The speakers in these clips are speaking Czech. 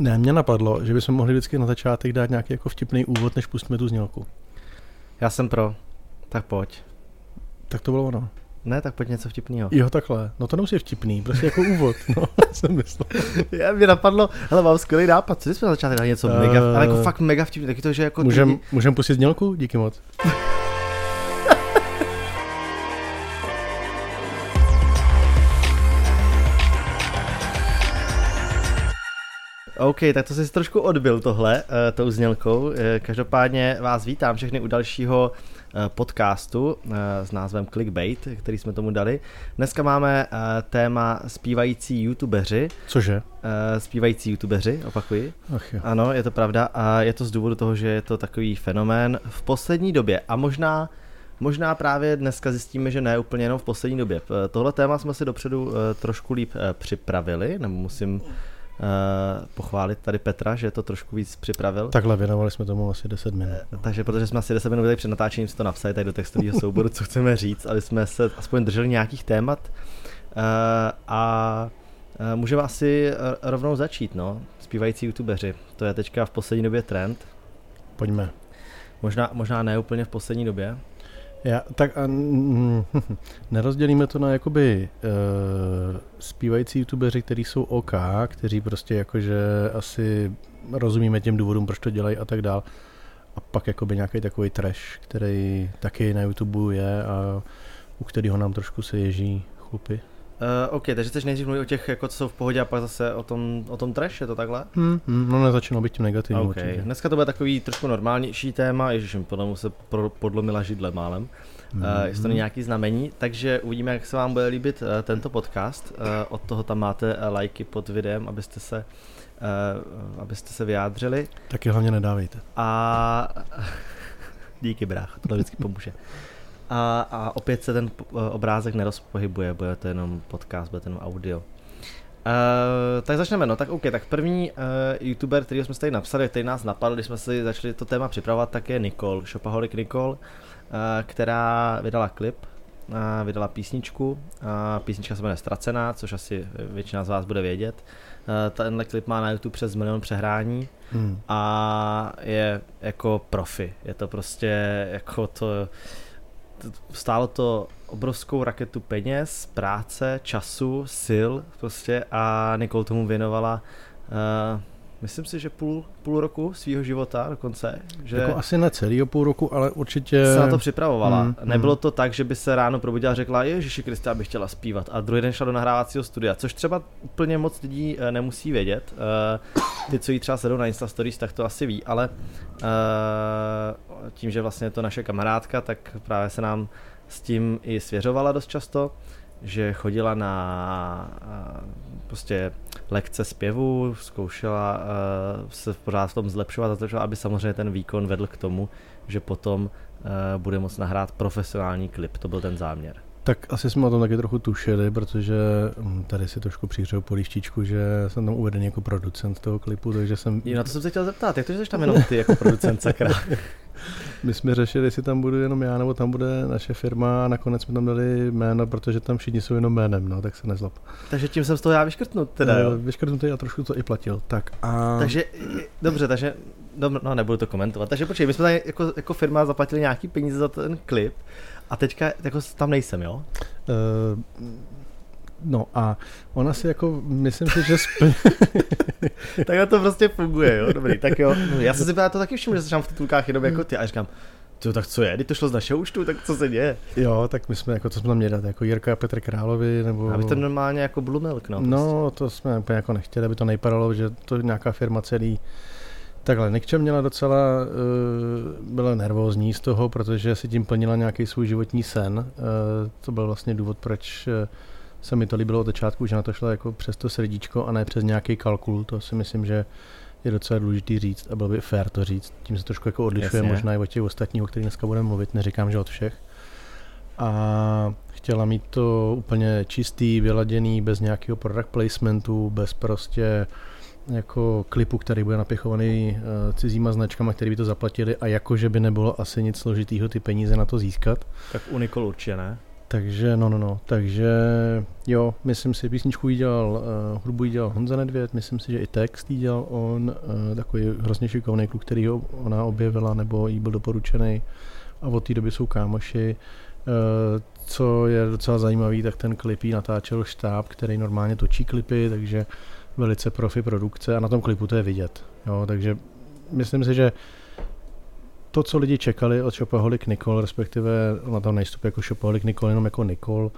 Ne, mě napadlo, že bychom mohli vždycky na začátek dát nějaký jako vtipný úvod, než pustíme tu znělku. Já jsem pro. Tak pojď. Tak to bylo ono. Ne, tak pojď něco vtipného. Jo, takhle. No to nemusí vtipný, prostě jako úvod. No, jsem myslel. Já mě napadlo, hele, mám skvělý nápad, co jsme na začátek dali něco uh, mega, ale jako fakt mega vtipný, taky to, že jako... Můžem, lidi... můžem pustit znělku? Díky moc. OK, tak to jsi trošku odbil tohle, uh, tou znělkou. Uh, každopádně vás vítám všechny u dalšího uh, podcastu uh, s názvem Clickbait, který jsme tomu dali. Dneska máme uh, téma zpívající youtubeři. Cože? Uh, zpívající youtubeři, opakuji. Ach jo. Ano, je to pravda a je to z důvodu toho, že je to takový fenomén v poslední době a možná Možná právě dneska zjistíme, že ne úplně jenom v poslední době. Tohle téma jsme si dopředu trošku líp připravili, nebo musím pochválit tady Petra, že to trošku víc připravil. Takhle věnovali jsme tomu asi 10 minut. No. Takže protože jsme asi 10 minut byli před natáčením, si to napsali tady do textového souboru, co chceme říct, aby jsme se aspoň drželi nějakých témat. Uh, a můžeme asi rovnou začít, no. Zpívající youtubeři. To je teďka v poslední době trend. Pojďme. Možná, možná ne úplně v poslední době. Já, tak a, mm, nerozdělíme to na jakoby uh, zpívající youtubeři, kteří jsou OK, kteří prostě jakože asi rozumíme těm důvodům, proč to dělají a tak dál. A pak jakoby nějaký takový trash, který taky na YouTube je a u kterého nám trošku se ježí chlupy. Uh, OK, takže chceš nejdřív mluvit o těch, jako co jsou v pohodě a pak zase o tom, o tom trash, je to takhle? Hmm, hmm, no nezačínalo být tím negativním okay. Určitě. Dneska to bude takový trošku normálnější téma, ježiš, podle mu se pro, podlomila židle málem. Hmm. Uh, jestli to není nějaký znamení, takže uvidíme, jak se vám bude líbit uh, tento podcast. Uh, od toho tam máte uh, lajky pod videem, abyste se, uh, abyste se vyjádřili. Taky hlavně nedávejte. A díky brácho, to vždycky pomůže a, a opět se ten obrázek nerozpohybuje, bude to jenom podcast, bude to jenom audio. Uh, tak začneme, no tak OK, tak první uh, youtuber, který jsme si tady napsali, který nás napadl, když jsme si začali to téma připravovat, tak je Nicole, Shopaholic Nicole, uh, která vydala klip, uh, vydala písničku, uh, písnička se jmenuje Ztracená, což asi většina z vás bude vědět. Uh, tenhle klip má na YouTube přes milion přehrání hmm. a je jako profi, je to prostě jako to stálo to obrovskou raketu peněz, práce, času, sil prostě a Nicole tomu věnovala uh, myslím si, že půl, půl roku svého života dokonce. Že jako asi ne celý půl roku, ale určitě... Se na to připravovala. Mm, Nebylo to tak, že by se ráno probudila a řekla, Ježiši Krista, bych chtěla zpívat. A druhý den šla do nahrávacího studia, což třeba úplně moc lidí uh, nemusí vědět. Uh, ty, co jí třeba sedou na Insta Stories, tak to asi ví, ale uh, tím, že vlastně je to naše kamarádka, tak právě se nám s tím i svěřovala dost často, že chodila na prostě lekce zpěvu, zkoušela se pořád v tom zlepšovat, zlepšovat, aby samozřejmě ten výkon vedl k tomu, že potom bude moct nahrát profesionální klip. To byl ten záměr. Tak asi jsme o tom taky trochu tušili, protože hm, tady si trošku přihřeju políštičku, že jsem tam uvedený jako producent toho klipu, takže jsem... Jo, na to jsem se chtěl zeptat, jak to, že jsi tam jenom ty jako producent, sakra? My jsme řešili, jestli tam budu jenom já, nebo tam bude naše firma a nakonec jsme tam dali jméno, protože tam všichni jsou jenom jménem, no, tak se nezlob. Takže tím jsem z toho já vyškrtnut teda, jo? Eh, vyškrtnutý a trošku to i platil, tak a... Takže, dobře, takže, no nebudu to komentovat, takže počkej, my jsme tady jako, jako firma zaplatili nějaký peníze za ten klip a teďka jako tam nejsem, jo? Uh, no a ona si jako, myslím si, že spl... Takhle to prostě funguje, jo, dobrý, tak jo. No, já jsem si to taky všiml, že jsem v titulkách jenom jako ty a říkám, to tak co je, když to šlo z našeho účtu, tak co se děje? Jo, tak my jsme jako, co jsme tam měli dát, jako Jirka a Petr Královi, nebo... Aby to normálně jako Blue Milk, no. No, prostě. to jsme úplně jako nechtěli, aby to nejpadalo, že to nějaká firma celý Takhle, Nikče měla docela, uh, byla nervózní z toho, protože si tím plnila nějaký svůj životní sen. Uh, to byl vlastně důvod, proč uh, se mi to líbilo od začátku, že na to šlo jako přes to srdíčko a ne přes nějaký kalkul. To si myslím, že je docela důležitý říct a bylo by fér to říct. Tím se trošku jako odlišuje Jasně. možná i od těch ostatních, o kterých dneska budeme mluvit, neříkám, že od všech. A chtěla mít to úplně čistý, vyladěný, bez nějakého product placementu, bez prostě jako klipu, který bude napěchovaný uh, cizíma značkama, který by to zaplatili a jakože by nebylo asi nic složitýho ty peníze na to získat. Tak Unicol určitě ne. Takže, no, no, no, takže jo, myslím si, písničku jí dělal, uh, hudbu jí dělal Honza Nedvěd, myslím si, že i text jí dělal on, uh, takový hrozně šikovný kluk, který ho ona objevila, nebo jí byl doporučený a od té doby jsou kámoši. Uh, co je docela zajímavý, tak ten klip jí natáčel štáb, který normálně točí klipy, takže velice profi produkce a na tom klipu to je vidět. Jo, takže myslím si, že to, co lidi čekali od Shopaholic Nicole, respektive na tom nejstup jako Shopaholic Nicole, jenom jako Nicole,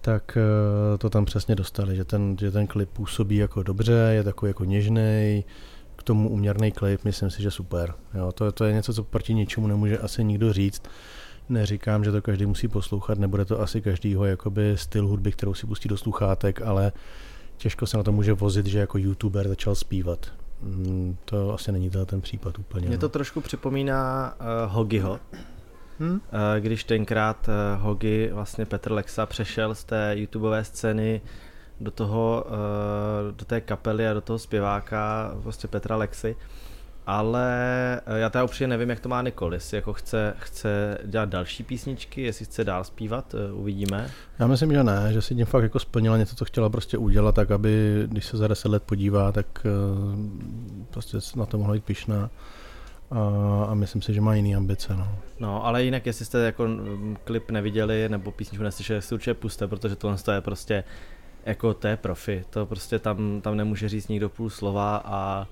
tak eh, to tam přesně dostali, že ten, že ten klip působí jako dobře, je takový jako něžný, k tomu uměrný klip, myslím si, že super. Jo, to, to je něco, co proti ničemu nemůže asi nikdo říct. Neříkám, že to každý musí poslouchat, nebude to asi každýho jakoby styl hudby, kterou si pustí do sluchátek, ale těžko se na to může vozit, že jako youtuber začal zpívat. Mm, to asi není ten případ úplně. Mě no. to trošku připomíná uh, Hogiho, hmm? uh, když tenkrát uh, Hogi, vlastně Petr Lexa, přešel z té YouTubeové scény do toho, uh, do té kapely a do toho zpěváka, prostě Petra Lexy, ale eh, já teda upřímně nevím, jak to má Nikol, jestli jako chce, chce dělat další písničky, jestli chce dál zpívat, eh, uvidíme. Já myslím, že ne, že si tím fakt jako splnila něco, co chtěla prostě udělat, tak aby, když se za deset let podívá, tak eh, prostě na to mohla být pišná. A, a myslím si, že má jiný ambice. No. no, ale jinak, jestli jste jako mm, klip neviděli nebo písničku neslyšeli, si určitě puste, protože tohle je prostě jako to je profi, to prostě tam, tam nemůže říct nikdo půl slova a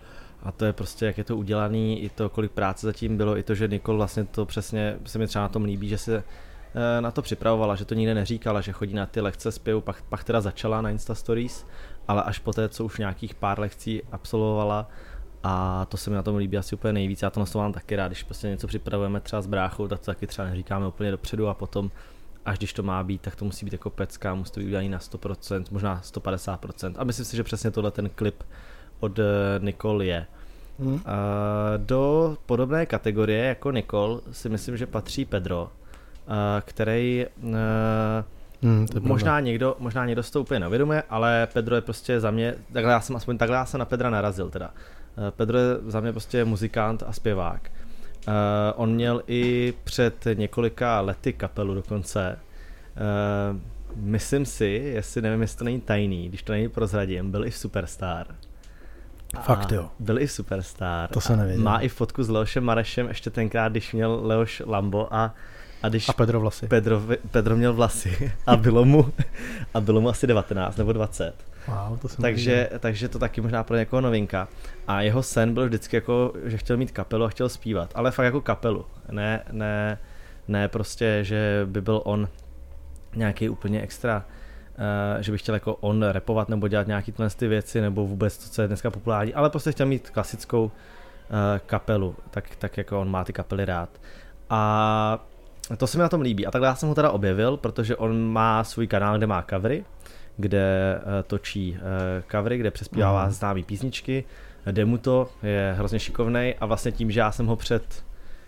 a to je prostě, jak je to udělaný, i to, kolik práce zatím bylo, i to, že Nikol vlastně to přesně, se mi třeba na tom líbí, že se eh, na to připravovala, že to nikde neříkala, že chodí na ty lekce zpěvu, pak, pak teda začala na Insta Stories, ale až poté, co už nějakých pár lekcí absolvovala, a to se mi na tom líbí asi úplně nejvíc. Já to na mám taky rád, když prostě něco připravujeme třeba s bráchou, tak to taky třeba neříkáme úplně dopředu a potom až když to má být, tak to musí být jako pecka, musí to být udělané na 100%, možná 150%. A myslím si, že přesně tohle ten klip od eh, Nicole je. Hmm. Do podobné kategorie jako Nicole si myslím, že patří Pedro, který Hmm, možná, někdo, možná někdo to úplně neuvědomuje, ale Pedro je prostě za mě, takhle já jsem aspoň takhle já jsem na Pedra narazil teda. Pedro je za mě prostě muzikant a zpěvák. Uh, on měl i před několika lety kapelu dokonce. Uh, myslím si, jestli nevím, jestli to není tajný, když to není prozradím, byl i v Superstar. Fakt jo. Byl i superstar. To se nevěděl. Má i fotku s Leošem Marešem ještě tenkrát, když měl Leoš Lambo a a, když a Pedro vlasy. Pedro, Pedro měl vlasy a bylo mu, a bylo mu asi 19 nebo 20. Wow, to jsem takže, takže to taky možná pro někoho novinka. A jeho sen byl vždycky jako, že chtěl mít kapelu a chtěl zpívat, ale fakt jako kapelu. Ne, ne, ne prostě, že by byl on nějaký úplně extra že bych chtěl jako on repovat nebo dělat nějaký ty věci nebo vůbec to, co je dneska populární, ale prostě chtěl mít klasickou uh, kapelu, tak, tak jako on má ty kapely rád. A to se mi na tom líbí. A takhle já jsem ho teda objevil, protože on má svůj kanál, kde má covery, kde uh, točí covery, kde přespívává mm. známý písničky, jde mu to, je hrozně šikovný a vlastně tím, že já jsem ho před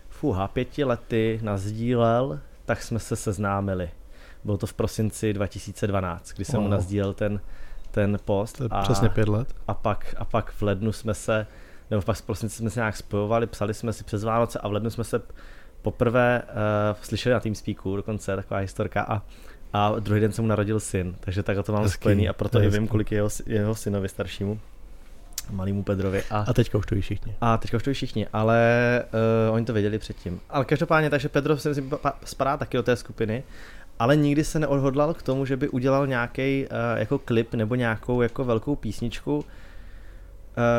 fuha, pěti lety nazdílel, tak jsme se seznámili. Bylo to v prosinci 2012, kdy jsem wow. mu nazdílel ten, ten post. To je a, přesně pět let. A pak, a pak v lednu jsme se, nebo pak v prosinci jsme se nějak spojovali, psali jsme si přes Vánoce a v lednu jsme se poprvé uh, slyšeli na Teamspeaku, dokonce taková historka a a druhý den se mu narodil syn, takže takhle to mám hezký, spojený a proto i vím, kolik je jeho, jeho synovi staršímu, malýmu Pedrovi. A, a teďka už to ví všichni. A teďka už to ví všichni, ale uh, oni to věděli předtím. Ale každopádně, takže Pedro si myslím, spadá taky do té skupiny ale nikdy se neodhodlal k tomu, že by udělal nějaký uh, jako klip nebo nějakou jako velkou písničku. Uh,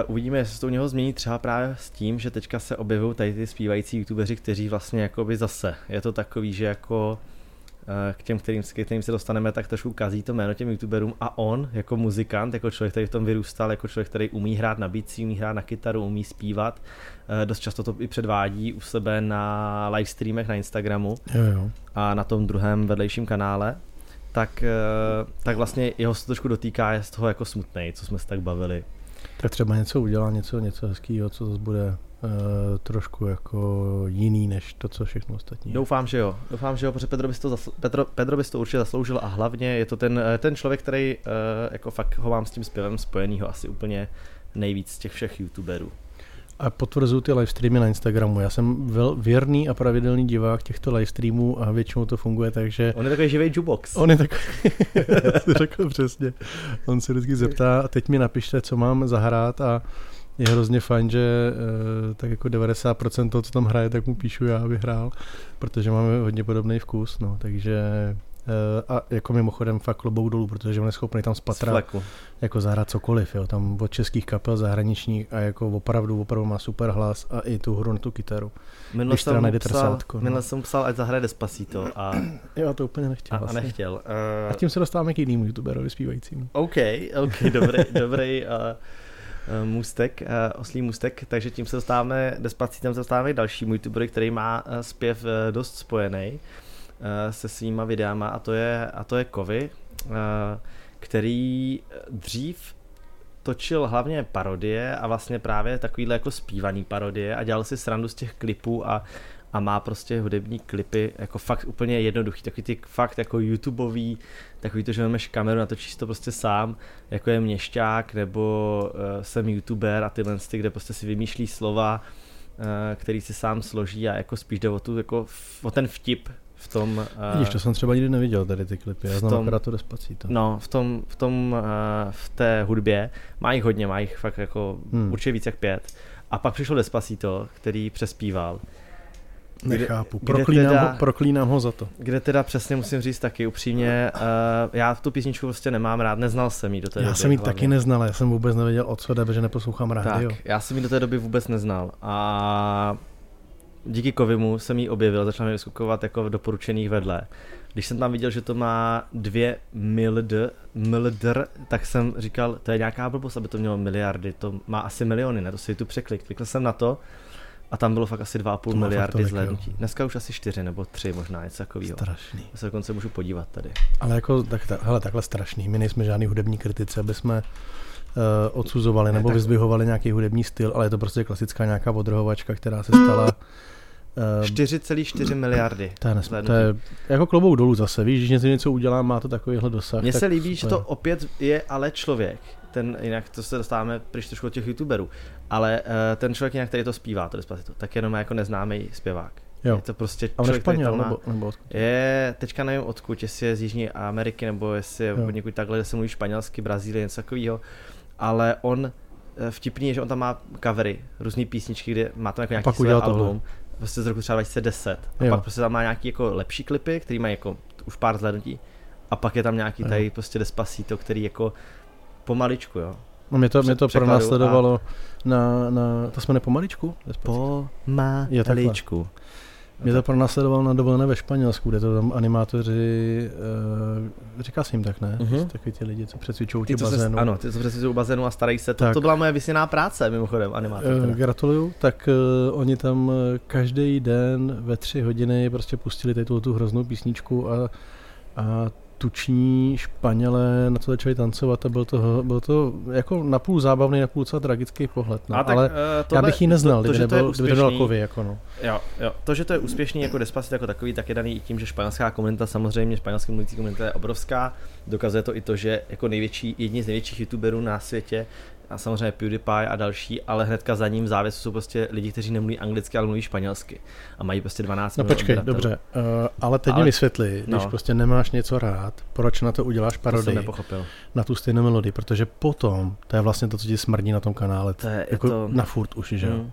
uvidíme, jestli se to u něho změní třeba právě s tím, že teďka se objevují tady ty zpívající youtubeři, kteří vlastně jakoby zase, je to takový, že jako Eh, k těm, kterým, k kterým se dostaneme, tak trošku kazí to jméno těm youtuberům a on jako muzikant, jako člověk, který v tom vyrůstal, jako člověk, který umí hrát na bicí, umí hrát na kytaru, umí zpívat, eh, dost často to i předvádí u sebe na live streamech na Instagramu jo, jo. a na tom druhém vedlejším kanále, tak, eh, tak vlastně jeho se trošku dotýká, je z toho jako smutný, co jsme se tak bavili. Tak třeba něco udělá, něco, něco hezkého, co zase bude trošku jako jiný než to, co všechno ostatní. Doufám, že jo. Doufám, že jo, protože Pedro bys to, zasl- Pedro, Pedro bys to určitě zasloužil a hlavně je to ten, eh, ten člověk, který uh, jako fakt ho mám s tím zpěvem spojenýho asi úplně nejvíc z těch všech youtuberů. a potvrzují ty livestreamy na Instagramu. Já jsem vel, věrný a pravidelný divák těchto livestreamů a většinou to funguje tak, že... On je takový živý jukebox. On je takový, řekl přesně. On se vždycky zeptá, a teď mi napište, co mám zahrát a je hrozně fajn, že uh, tak jako 90% toho, co tam hraje, tak mu píšu já, aby hrál, protože máme hodně podobný vkus, no, takže uh, a jako mimochodem fakt klobou dolů, protože on je schopný tam spatrat, jako zahrát cokoliv, jo, tam od českých kapel zahraničních a jako opravdu, opravdu má super hlas a i tu hru na tu kytaru. Minule jsem, psal, no. minule jsem psal, ať zahraje Despacito a... jo, to úplně nechtěl. A, a nechtěl. Uh... A tím se dostáváme k jinému youtuberovi zpívajícímu. OK, OK, dobrý, dobrý. Uh... Eh, můstek, eh, oslý můstek, takže tím se dostáváme, Despacitem se dostáváme k dalšímu youtubery, který má eh, zpěv dost spojený se svýma videama a to je, a to je Kovy, který dřív točil hlavně parodie a vlastně právě takovýhle jako zpívaný parodie a dělal si srandu z těch klipů a a má prostě hudební klipy jako fakt úplně jednoduchý, takový ty fakt jako YouTubeový, takový to, že máš kameru, natočíš to prostě sám, jako je měšťák, nebo uh, jsem YouTuber a tyhle ty, kde prostě si vymýšlí slova, uh, který si sám složí a jako spíš jde o, tu, jako, o ten vtip v tom... Uh, Vidíš, to jsem třeba nikdy neviděl tady ty klipy, já znám akorát to Despacito. No, v tom, v tom, uh, v té hudbě, má jich hodně, má jich fakt jako hmm. určitě víc jak pět. A pak přišel Despacito, který přespíval Nechápu, kde, proklínám, teda, ho, proklínám ho za to. Kde teda přesně musím říct taky upřímně, uh, já tu písničku prostě nemám rád, neznal jsem ji do té já doby. Já jsem ji taky neznal, já jsem vůbec nevěděl o co jde, protože neposlouchám rádio. Tak, já jsem ji do té doby vůbec neznal a díky Kovimu jsem ji objevil, začal mi vyskukovat jako v doporučených vedle. Když jsem tam viděl, že to má dvě mild, mildr, tak jsem říkal, to je nějaká blbost, aby to mělo miliardy, to má asi miliony, ne, to si tu překlik. Klikl jsem na to, a tam bylo fakt asi 2,5 miliardy zhlédnutí. Dneska už asi 4 nebo 3 možná, něco takového. Strašný. Já se dokonce můžu podívat tady. Ale jako, tak, tak, hele, takhle strašný. My nejsme žádný hudební kritici, aby jsme uh, odsuzovali nebo ne, tak... vyzdvihovali nějaký hudební styl, ale je to prostě klasická nějaká odrhovačka, která se stala uh, eh, 4,4 miliardy. To je, nesm- to je jako klobouk dolů zase, víš, když něco, něco udělá, má to takovýhle dosah. Mně se líbí, že to opět je ale člověk, ten, jinak to se dostáváme pryč trošku od těch youtuberů, ale uh, ten člověk jinak, který to zpívá, to Despacito, tak jenom jako neznámý zpěvák. Jo. Je to prostě člověk, Ale Španěl, má, nebo, nebo odkud? Je, teďka nevím odkud, jestli je z Jižní Ameriky, nebo jestli je od někud takhle, že se mluví španělsky, Brazílie, něco takového. Ale on, eh, vtipný je, že on tam má covery, různé písničky, kde má tam jako nějaký své album, tohle. prostě z roku třeba 2010. A jo. pak prostě tam má nějaký jako lepší klipy, který mají jako už pár zhlednutí. A pak je tam nějaký tady prostě Despacito, který jako pomaličku, jo. No mě to, mě to pronásledovalo a... na, na, to jsme nepomaličku? Pomaličku. Mě to pronásledovalo na dovolené ve Španělsku, kde to tam animátoři, uh, říká se jim tak, ne? Uh-huh. Takový ty lidi, co přecvičují ty bazénu. Se, ano, ty, co přecvičují bazénu a starají se. To, tak, to byla moje vysněná práce, mimochodem, animátor. Uh, gratuluju. Tak uh, oni tam každý den ve tři hodiny prostě pustili tady tu, tu hroznou písničku a, a tuční Španělé na to začali tancovat a byl to, byl to jako napůl zábavný, napůl docela tragický pohled. No. tak, ale uh, tohle, já bych ji neznal, to, to, kdyby, to nebyl, kdyby to nebyl kovy, jako no. Jo, jo, to, že to je úspěšný jako Despacito jako takový, tak je daný i tím, že španělská komunita, samozřejmě španělská mluvící komunita je obrovská. Dokazuje to i to, že jako největší, jedni z největších youtuberů na světě a samozřejmě PewDiePie a další, ale hnedka za ním v závěsu jsou prostě lidi, kteří nemluví anglicky, ale mluví španělsky a mají prostě 12 No počkej, dobře, uh, ale teď ale, mi vysvětli, když no. prostě nemáš něco rád, proč na to uděláš parodii to nepochopil. na tu stejnou melodii, protože potom to je vlastně to, co ti smrdí na tom kanále, to je, jako to... na furt už, že jo? Mm.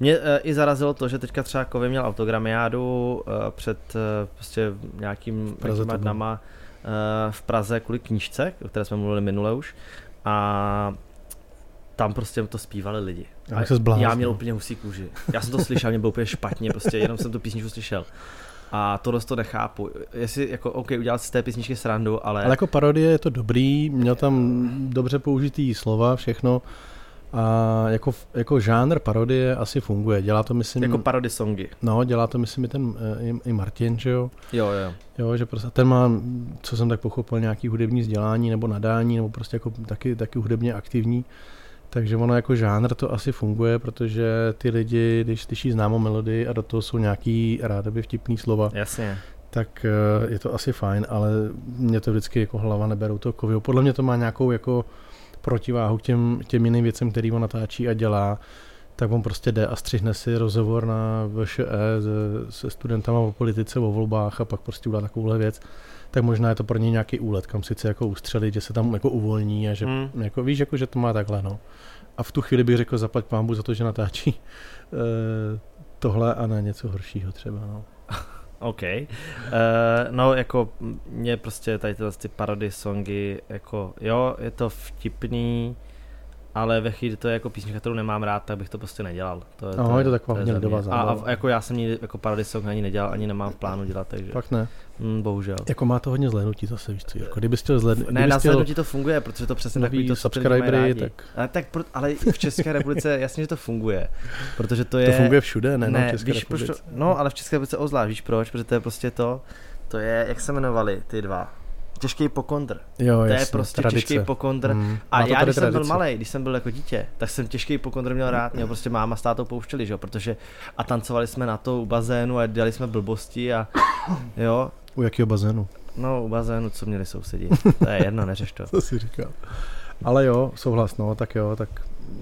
Mě uh, i zarazilo to, že teďka třeba Kovy měl autogramiádu uh, před uh, prostě nějakým dnama uh, v Praze kvůli knížce, o které jsme mluvili minule už. A tam prostě to zpívali lidi. A se já měl úplně husí kůži. Já jsem to slyšel, mě bylo úplně špatně, prostě jenom jsem tu písničku slyšel. A tohle to nechápu. Jestli jako, OK, udělal si z té písničky srandu, ale... Ale jako parodie je to dobrý, měl tam dobře použitý slova, všechno. A jako, jako žánr parodie asi funguje. Dělá to, myslím... Jako parody songy. No, dělá to, myslím, i ten eh, i, i Martin, že jo? Jo, jo. Jo, že prostě ten má, co jsem tak pochopil, nějaký hudební vzdělání nebo nadání, nebo prostě jako taky, taky hudebně aktivní. Takže ono jako žánr to asi funguje, protože ty lidi, když slyší známou melodii a do toho jsou nějaký rádoby vtipný slova, Jasně. tak eh, je to asi fajn, ale mě to vždycky jako hlava neberou to kovio. Podle mě to má nějakou jako protiváhu k těm, těm jiným věcem, který on natáčí a dělá. tak on prostě jde a střihne si rozhovor na VŠE se, se studentama o politice, o volbách a pak prostě udělá takovouhle věc tak možná je to pro něj nějaký úlet, kam sice jako ustřelit, že se tam jako uvolní a že hmm. jako víš, jako, že to má takhle, no. A v tu chvíli bych řekl, zaplať pámbu za to, že natáčí e, tohle a ne něco horšího třeba, no. OK. Uh, no, jako mě prostě tady tyhle ty parody songy, jako jo, je to vtipný, ale ve chvíli, to je jako písnička, kterou nemám rád, tak bych to prostě nedělal. To je, no, to, je to taková hodně lidová a, a, jako já jsem ni jako parody song ani nedělal, ani nemám v plánu dělat, takže. Fakt ne. Mm, bohužel. Jako má to hodně zhlédnutí zase, víš co, jako kdyby chtěl zhlédnout. Ne, na zhlédnutí to funguje, protože to přesně takový to subscribery, tak... Ale, tak pro, ale v České republice jasně, že to funguje, protože to je... To funguje všude, ne, ne v České víš, proč to, No, ale v České republice ozvlášť, víš proč, protože to je prostě to, to je, jak se jmenovali ty dva, těžký pokondr. Jo, to jasně, je prostě tradice. těžký pokondr. Hmm. A já, když jsem byl malý, když jsem byl jako dítě, tak jsem těžký pokondr měl rád. Měl prostě máma s tátou pouštěli, že jo, protože a tancovali jsme na to u bazénu a dělali jsme blbosti a jo. U jakého bazénu? No, u bazénu, co měli sousedí. To je jedno, neřeš to. to si říkal. Ale jo, souhlas, no, tak jo, tak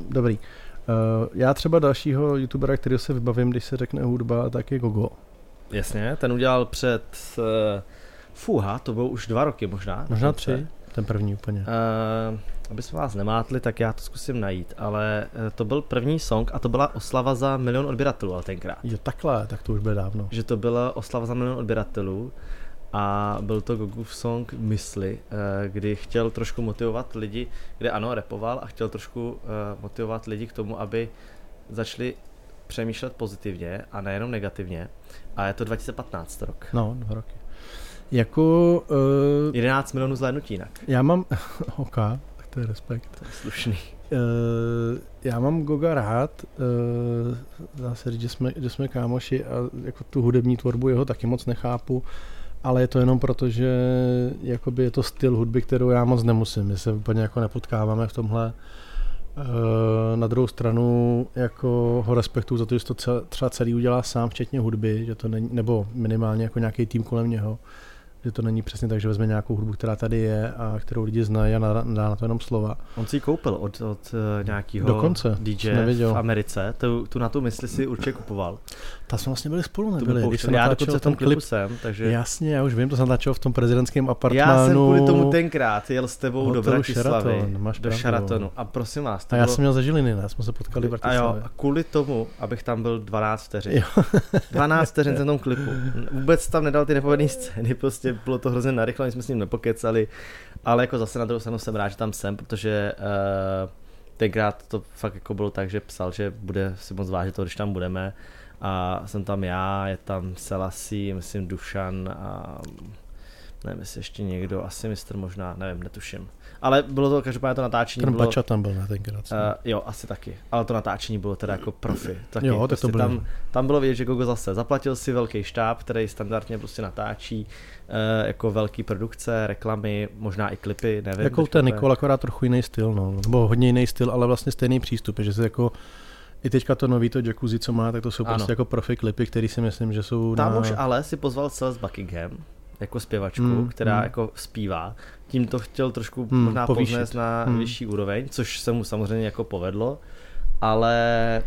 dobrý. Uh, já třeba dalšího youtubera, který se vybavím, když se řekne hudba, tak je Gogo. Jasně, ten udělal před uh, Fuha, to bylo už dva roky možná. Možná tři, ten první úplně. Uh, aby jsme vás nemátli, tak já to zkusím najít, ale uh, to byl první song a to byla oslava za milion odběratelů, ale tenkrát. Jo, takhle, tak to už bylo dávno. Že to byla oslava za milion odběratelů a byl to Gogův song Mysli, uh, kdy chtěl trošku motivovat lidi, kde ano, repoval a chtěl trošku uh, motivovat lidi k tomu, aby začali přemýšlet pozitivně a nejenom negativně. A je to 2015 rok. No, dva roky. Jako... Uh, 11 milionů zhlédnutí jinak. Já mám... OK, tak to je respekt. To je slušný. Uh, já mám Goga rád, uh, dá se říct, že jsme, že jsme kámoši a jako tu hudební tvorbu jeho taky moc nechápu, ale je to jenom proto, že jakoby je to styl hudby, kterou já moc nemusím. My se úplně jako nepotkáváme v tomhle. Uh, na druhou stranu jako ho respektu za to, že to třeba celý udělá sám, včetně hudby, že to není, nebo minimálně jako nějaký tým kolem něho že to není přesně tak, že vezme nějakou hudbu, která tady je a kterou lidi znají a dá na to jenom slova. On si ji koupil od, od uh, nějakého Dokonce, DJ v Americe, tu, tu na tu mysli si určitě kupoval. Ta jsme vlastně byli spolu, nebyli. Když jsem já dokonce v tom klipu jsem, takže... Jasně, já už vím, to jsem natáčel v tom prezidentském apartmánu. Já jsem kvůli tomu tenkrát jel s tebou do Bratislavy, Sheraton, máš do Sharatonu. A prosím vás, to A já bylo... jsem měl za Žiliny, ne? jsme se potkali v Bratislavě. A jo, a kvůli tomu, abych tam byl 12 vteřin. 12 vteřin v tom klipu. Vůbec tam nedal ty nepovedené scény, prostě bylo to hrozně narychlo, my jsme s ním nepokecali, ale jako zase na druhou stranu jsem rád, že tam jsem, protože uh, tenkrát to fakt jako bylo tak, že psal, že bude si moc vážit to, když tam budeme. A jsem tam já, je tam Selassie, myslím Dušan a nevím, jestli ještě někdo, asi mistr možná, nevím, netuším. Ale bylo to každopádně to natáčení. Ten bylo, tam byl na tenkrát. Uh, jo, asi taky. Ale to natáčení bylo teda jako profi. Taky, jo, tak prostě to bylo. Tam, tam bylo vidět, že Gogo zase zaplatil si velký štáb, který standardně prostě natáčí uh, jako velký produkce, reklamy, možná i klipy, nevím. Jako ten Nikol, akorát trochu jiný styl, no. Nebo hodně jiný styl, ale vlastně stejný přístup, že se jako i teďka to nový to jacuzzi, co má, tak to jsou ano. prostě jako profi klipy, který si myslím, že jsou Tam na... už ale si pozval Celeste Buckingham, jako zpěvačku, mm, která mm. jako zpívá. Tím to chtěl trošku mm, možná povznést na mm. vyšší úroveň, což se mu samozřejmě jako povedlo, ale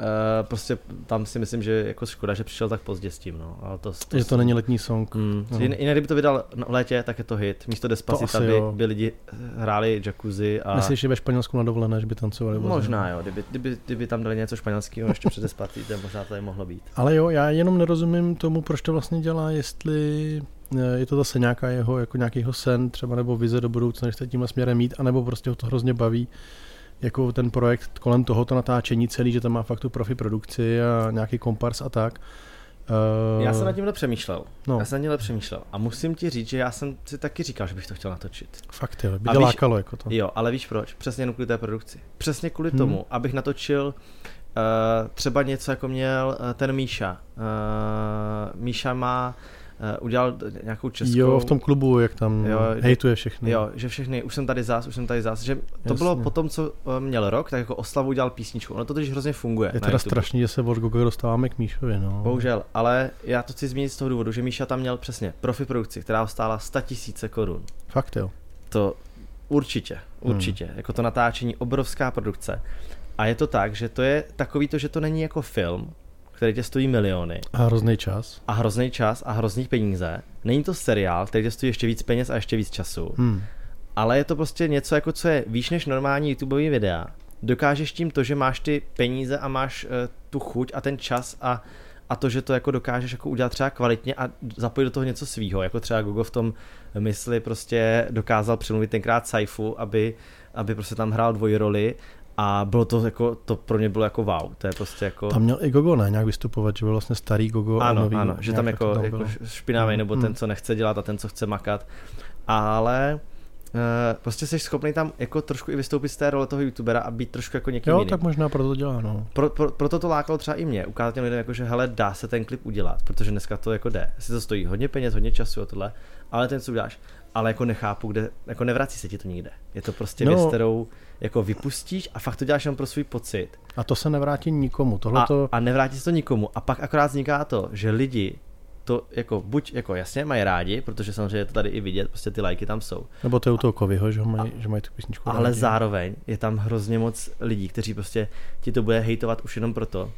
Uh, prostě tam si myslím, že jako škoda, že přišel tak pozdě s tím, no. Ale to, to že to není letní song. Mm. No. Jinak, kdyby to vydal v létě, tak je to hit. Místo Despacita by, by lidi hráli jacuzzi a... Myslíš, že ve Španělsku na dovolené, že by tancovali? Možná jo, kdyby, kdyby, kdyby, tam dali něco španělského ještě před Despacitem, možná to tady mohlo být. Ale jo, já jenom nerozumím tomu, proč to vlastně dělá, jestli eh, je to zase nějaká jeho, jako nějaký jeho sen třeba nebo vize do budoucna, že se tímhle směrem mít, anebo prostě ho to hrozně baví jako ten projekt kolem tohoto natáčení celý, že tam má fakt tu profi produkci a nějaký kompars a tak. Uh, já jsem nad tímhle přemýšlel. No. Já jsem nad tímhle přemýšlel. A musím ti říct, že já jsem si taky říkal, že bych to chtěl natočit. Fakt jo, by tě lákalo jako to. Jo, ale víš proč? Přesně jenom kvůli té produkci. Přesně kvůli hmm. tomu, abych natočil uh, třeba něco, jako měl uh, ten Míša. Uh, Míša má udělal nějakou českou... Jo, v tom klubu, jak tam jo, hejtuje všechny. Jo, že všechny, už jsem tady zás, už jsem tady zás, že to Jasně. bylo po tom, co uh, měl rok, tak jako oslavu udělal písničku. Ono to totiž hrozně funguje. Je teda strašný, že se od Gogo dostáváme k Míšovi, no. Bohužel, ale já to chci zmínit z toho důvodu, že Míša tam měl přesně profi produkci, která stála 100 tisíce korun. Fakt jo. To určitě, určitě. Hmm. Jako to natáčení, obrovská produkce. A je to tak, že to je takový to, že to není jako film, který tě stojí miliony. A hrozný čas. A hrozný čas a hrozný peníze. Není to seriál, který tě stojí ještě víc peněz a ještě víc času. Hmm. Ale je to prostě něco, jako co je výš než normální YouTubeový videa. Dokážeš tím to, že máš ty peníze a máš uh, tu chuť a ten čas a a to, že to jako dokážeš jako udělat třeba kvalitně a zapojit do toho něco svýho, jako třeba Google v tom mysli prostě dokázal přemluvit tenkrát Saifu, aby, aby prostě tam hrál dvojroli a bylo to jako, to pro mě bylo jako wow, to je prostě jako... Tam měl i Gogo, ne, nějak vystupovat, že byl vlastně starý Gogo ano, a nový. Ano, že tam jako, tam jako špinavý, mm, nebo mm. ten, co nechce dělat a ten, co chce makat, ale Uh, prostě jsi schopný tam jako trošku i vystoupit z té role toho youtubera a být trošku jako někým Jo, jiným. tak možná proto to dělá, no. Pro, pro, proto to lákalo třeba i mě, ukázat těm lidem, jako, že hele, dá se ten klip udělat, protože dneska to jako jde. Si to stojí hodně peněz, hodně času a tohle, ale ten co uděláš. Ale jako nechápu, kde, jako nevrací se ti to nikde. Je to prostě no. věc, kterou jako vypustíš a fakt to děláš jenom pro svůj pocit. A to se nevrátí nikomu. Tohleto... A, a nevrátí se to nikomu. A pak akorát vzniká to, že lidi to jako buď jako jasně mají rádi, protože samozřejmě je to tady i vidět, prostě ty lajky tam jsou. Nebo to je u toho Kovyho, že, mají, že mají tu písničku Ale rádi. zároveň je tam hrozně moc lidí, kteří prostě ti to bude hejtovat už jenom proto,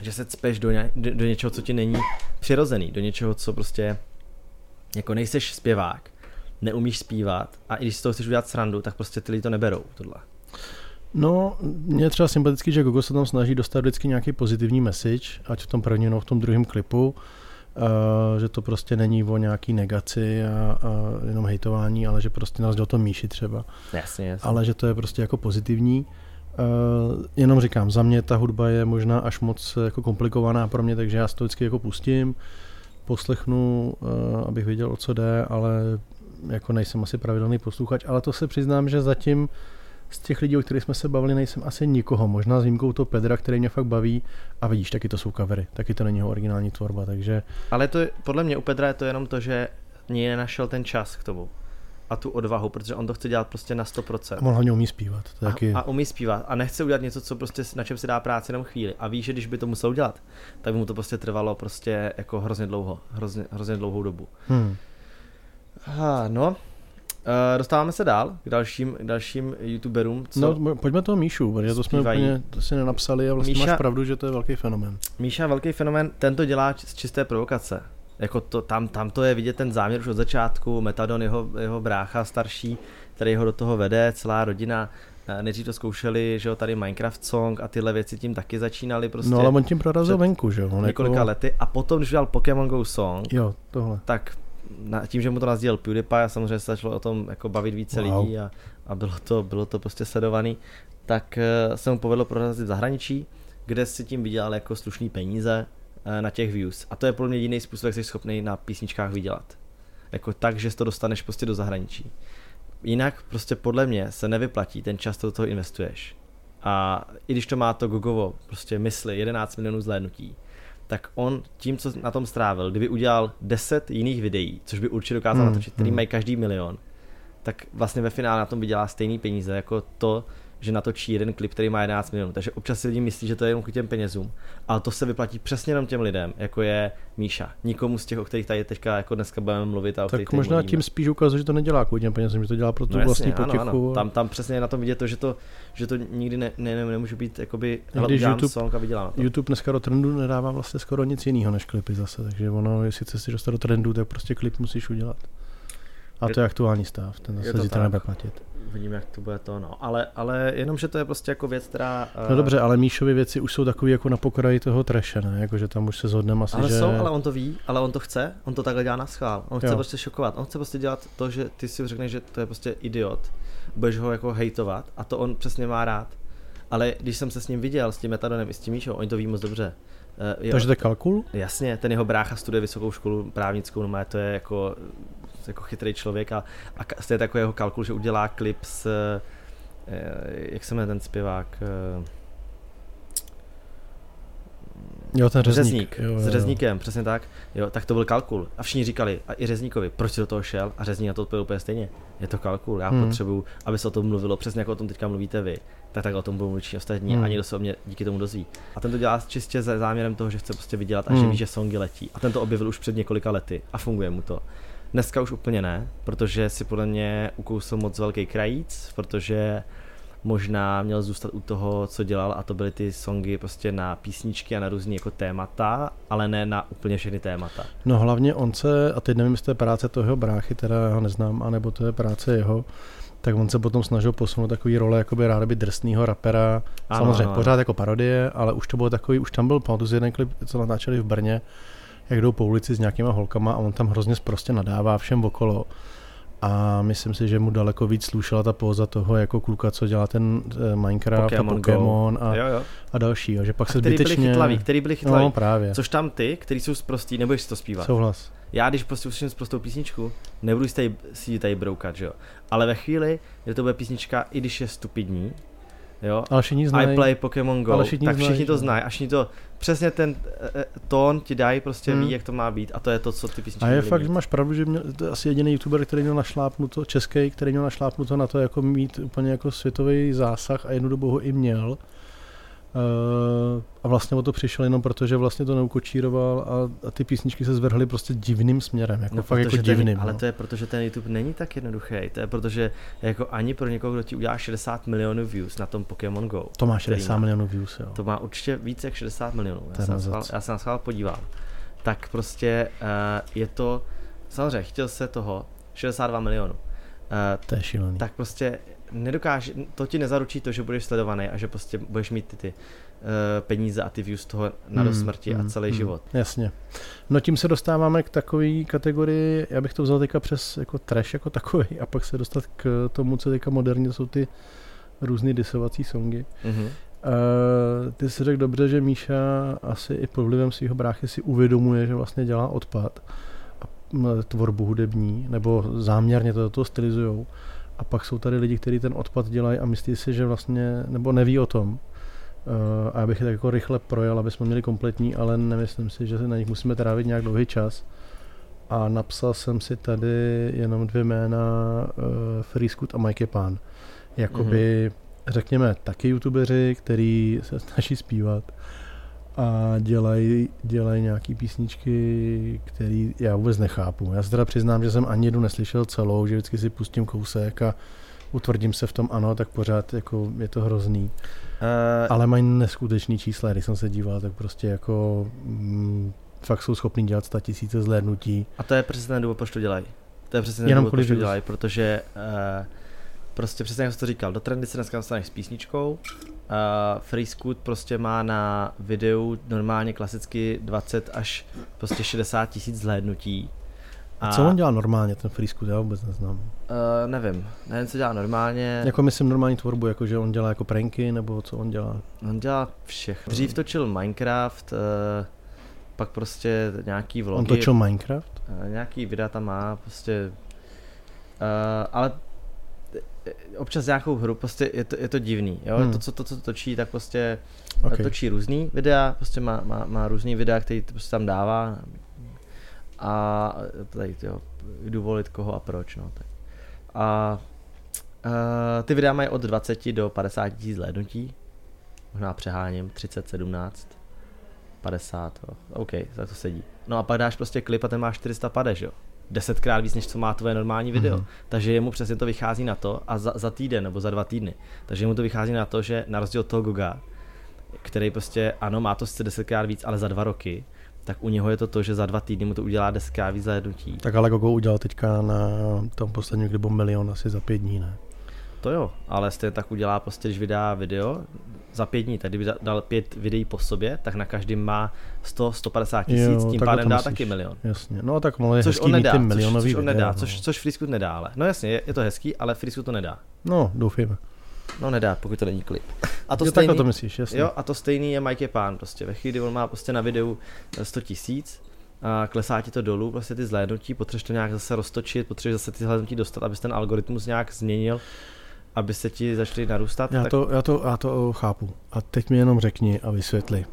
že se cpeš do, ně, do, do něčeho, co ti není přirozený, do něčeho, co prostě jako nejseš zpěvák, neumíš zpívat a i když z toho chceš udělat srandu, tak prostě ty lidi to neberou, tohle. No, mě je třeba sympatický, že Gogo se tam snaží dostat vždycky nějaký pozitivní message, ať v tom prvním, no v tom druhém klipu, Uh, že to prostě není o nějaký negaci a, a jenom hejtování, ale že prostě nás do toho Míši třeba. Jasně, jasně. Ale že to je prostě jako pozitivní. Uh, jenom říkám, za mě ta hudba je možná až moc jako komplikovaná pro mě, takže já si to vždycky jako pustím, poslechnu, uh, abych věděl, o co jde, ale jako nejsem asi pravidelný posluchač, ale to se přiznám, že zatím z těch lidí, o kterých jsme se bavili, nejsem asi nikoho. Možná s výjimkou to Pedra, který mě fakt baví. A vidíš, taky to jsou covery, taky to není jeho originální tvorba, takže... Ale to je, podle mě u Pedra je to jenom to, že ní nenašel ten čas k tomu a tu odvahu, protože on to chce dělat prostě na 100%. A on hlavně umí zpívat. To taky... a, a umí zpívat a nechce udělat něco, co prostě na čem si dá práci jenom chvíli. A ví, že když by to musel dělat, tak by mu to prostě trvalo prostě jako hrozně dlouho, hrozně, hrozně dlouhou dobu. Hmm. Ha, no, Uh, dostáváme se dál k dalším, k dalším youtuberům. Co no, pojďme toho Míšu, protože to jsme úplně to si nenapsali a vlastně Míša, máš pravdu, že to je velký fenomén. Míša velký fenomén, ten to dělá z čisté provokace. Jako to, tam, tam to je vidět ten záměr už od začátku, Metadon, jeho, jeho brácha starší, který ho do toho vede, celá rodina, eh, nejdřív to zkoušeli, že jo, tady Minecraft Song a tyhle věci tím taky začínali prostě. No ale on tím prorazil venku, že jo. Několika jako... lety a potom, když udělal Pokémon Go Song, jo, tohle. tak na, tím, že mu to nazdíl PewDiePie a samozřejmě se začalo o tom jako bavit více wow. lidí a, a bylo, to, bylo to prostě sledovaný, tak uh, se mu povedlo prorazit v zahraničí, kde si tím vydělal jako slušný peníze uh, na těch views. A to je podle mě jediný způsob, jak jsi schopný na písničkách vydělat. Jako tak, že to dostaneš prostě do zahraničí. Jinak prostě podle mě se nevyplatí ten čas, co do toho investuješ. A i když to má to Gogovo prostě mysli 11 milionů zhlédnutí, tak on tím, co na tom strávil, kdyby udělal 10 jiných videí, což by určitě dokázal hmm, natočit, který hmm. mají každý milion, tak vlastně ve finále na tom vydělá stejný peníze jako to, že natočí jeden klip, který má 11 milionů. Takže občas si lidi myslí, že to je jenom k těm penězům, ale to se vyplatí přesně jenom těm lidem, jako je Míša. Nikomu z těch, o kterých tady teďka jako dneska budeme mluvit. A o tak možná mluvíme. tím spíš ukazuje, že to nedělá kvůli těm penězům, že to dělá pro tu no vlastní potěchu. Ano, ano. Tam, tam přesně je na tom vidět to, že to, že to nikdy ne, ne, ne, nemůže být jakoby, hele, Když YouTube, song a vydělám to. YouTube dneska do trendu nedává vlastně skoro nic jiného než klipy zase, takže ono, jestli chceš dostat do trendu, tak prostě klip musíš udělat. A to je aktuální stav, ten zase zítra nebude platit. Uvidíme, jak to bude to, no. Ale, ale jenom, že to je prostě jako věc, která... Uh... No dobře, ale Míšovi věci už jsou takový jako na pokraji toho treše, ne? Jako, že tam už se zhodneme asi, ale že... jsou, ale on to ví, ale on to chce, on to takhle dělá na schvál. On chce jo. prostě šokovat, on chce prostě dělat to, že ty si řekneš, že to je prostě idiot, budeš ho jako hejtovat a to on přesně má rád. Ale když jsem se s ním viděl, s tím Metadonem i s tím Míšou, oni to ví moc dobře. Uh, Takže to je kalkul? Jasně, ten jeho brácha studuje vysokou školu právnickou, no to je jako jako chytrý člověk a, a je takový jeho kalkul, že udělá klip s, eh, jak se jmenuje ten zpěvák, eh, Jo, ten řezník. řezník jo, jo, S řezníkem, přesně tak. Jo, tak to byl kalkul. A všichni říkali, a i řezníkovi, proč si do toho šel? A řezník na to odpověděl úplně stejně. Je to kalkul, já hmm. potřebuju, aby se o tom mluvilo, přesně jako o tom teďka mluvíte vy. Tak tak o tom budou mluvit ostatní hmm. a někdo se o mě díky tomu dozví. A ten to dělá čistě za záměrem toho, že chce prostě vydělat a hmm. že ví, že songy letí. A ten to objevil už před několika lety a funguje mu to. Dneska už úplně ne, protože si podle mě ukousl moc velký krajíc, protože možná měl zůstat u toho, co dělal a to byly ty songy prostě na písničky a na různý jako témata, ale ne na úplně všechny témata. No hlavně on se, a teď nevím, jestli to je práce toho jeho bráchy, teda já ho neznám, anebo to je práce jeho, tak on se potom snažil posunout takový role, jako by rád být drsnýho rapera. Ano, Samozřejmě ano, pořád jako parodie, ale už to bylo takový, už tam byl, pamatuju si jeden klip, co natáčeli v Brně, jak jdou po ulici s nějakýma holkama a on tam hrozně prostě nadává všem okolo. A myslím si, že mu daleko víc slušela ta póza toho jako kluka, co dělá ten uh, Minecraft Pokémon a Pokémon a, jo, jo. a další. A že pak a se který zbytečně... byli chytlaví, který byli chytlaví. No, právě. Což tam ty, který jsou zprostý, nebudeš si to zpívat. Souhlas. Já když prostě uslyším prostou písničku, nebudu si tady, si tady broukat, že jo. Ale ve chvíli, kdy to bude písnička, i když je stupidní, jo, ale všichni znají. I play Pokémon Go, ale všichni tak všichni znají, to znají. A všichni to, přesně ten e, tón ti dají, prostě hmm. ví, jak to má být. A to je to, co ty písničky A je fakt, že máš pravdu, že mě, to je asi jediný youtuber, který měl našlápnuto, český, který měl našlápnuto na to, jako mít úplně jako světový zásah a jednu dobu ho i měl a vlastně o to přišel jenom proto, že vlastně to neukočíroval a, a ty písničky se zvrhly prostě divným směrem, jako no, fakt jako divným. Ten, ale no. to je proto, že ten YouTube není tak jednoduchý, to je proto, že jako ani pro někoho, kdo ti udělá 60 milionů views na tom Pokémon Go. To má 60 milionů views, jo. To má určitě více jak 60 milionů, já jsem, schvál, já jsem na podíval. Tak prostě uh, je to, samozřejmě chtěl se toho 62 milionů. Uh, to je šílený. Tak prostě nedokáže, to ti nezaručí to, že budeš sledovaný a že prostě budeš mít ty, ty uh, peníze a ty views z toho na do hmm, smrti hmm, a celý hmm, život. Jasně. No tím se dostáváme k takové kategorii, já bych to vzal teďka přes jako trash jako takový a pak se dostat k tomu, co teďka moderně jsou ty různé disovací songy. Mm-hmm. Uh, ty jsi řekl dobře, že Míša asi i pod vlivem svého bráchy si uvědomuje, že vlastně dělá odpad a tvorbu hudební, nebo záměrně to do toho stylizujou. A pak jsou tady lidi, kteří ten odpad dělají a myslí si, že vlastně, nebo neví o tom. Uh, a já bych je tak jako rychle projel, aby jsme měli kompletní, ale nemyslím si, že na nich musíme trávit nějak dlouhý čas. A napsal jsem si tady jenom dvě jména, uh, Free Scoot a Mike Pan. Jakoby, mm-hmm. řekněme, taky youtubeři, který se snaží zpívat a dělají dělaj nějaký písničky, které já vůbec nechápu. Já se teda přiznám, že jsem ani jednu neslyšel celou, že vždycky si pustím kousek a utvrdím se v tom ano, tak pořád jako je to hrozný. Uh, Ale mají neskutečný čísla, když jsem se díval, tak prostě jako mm, fakt jsou schopní dělat 100 tisíce zhlédnutí. A to je přesně ten důvod, proč to dělají. To je přesně ten důvod, proč to dělají, protože uh, prostě přesně jak jsi to říkal, do trendy se dneska dostaneš s písničkou, Uh, Free Scoot prostě má na videu normálně klasicky 20 až prostě 60 tisíc zhlédnutí. A, a co on dělá normálně, ten Free Scoot, já vůbec neznám. Uh, nevím, nevím, co dělá normálně. Jako myslím normální tvorbu, jako že on dělá jako pranky, nebo co on dělá? On dělá všechno. Dřív točil Minecraft, uh, pak prostě nějaký vlogy. On točil Minecraft? Uh, nějaký videa tam má, prostě Uh, ale občas nějakou hru, prostě je to, je to divný, jo, hmm. to, co, to, co točí, tak prostě okay. točí různý videa, prostě má, má, má různý videa, který prostě tam dává a tady, jo, jdu volit koho a proč, no, tak. A uh, ty videa mají od 20 do 50 tisíc zhlédnutí, možná přeháním, 30, 17, 50, jo. OK, za to sedí. No a pak dáš prostě klip a ten má 400 pade, jo desetkrát víc, než co má tvoje normální video. Mm-hmm. Takže jemu přesně to vychází na to a za, za týden nebo za dva týdny. Takže jemu to vychází na to, že na rozdíl od toho Goga, který prostě, ano, má to sice desetkrát víc, ale za dva roky, tak u něho je to to, že za dva týdny mu to udělá desetkrát víc za jednutí. Tak ale Gogo udělal teďka na tom posledním klipu milion asi za pět dní, ne? To jo, ale stejně tak udělá prostě, když vydá video za pět dní, tak kdyby dal pět videí po sobě, tak na každém má 100, 150 tisíc, tím pádem dá taky milion. Jasně, no tak je což hezký on nedá, mít což, což on nedá, no. což, což Freescoot nedá, ale. No jasně, je, je to hezký, ale Freescoot to nedá. No, doufejme. No nedá, pokud to není klip. A to jo, stejný, to myslíš, jasně. Jo, a to stejný je Mike Pán prostě. Ve chvíli, kdy on má prostě na videu 100 tisíc, a klesá ti to dolů, prostě ty zhlédnutí, potřebuješ to nějak zase roztočit, potřebuješ zase ty zhlédnutí dostat, abys ten algoritmus nějak změnil aby se ti začaly narůstat? Já, tak... to, já, to, já to chápu. A teď mi jenom řekni a vysvětli.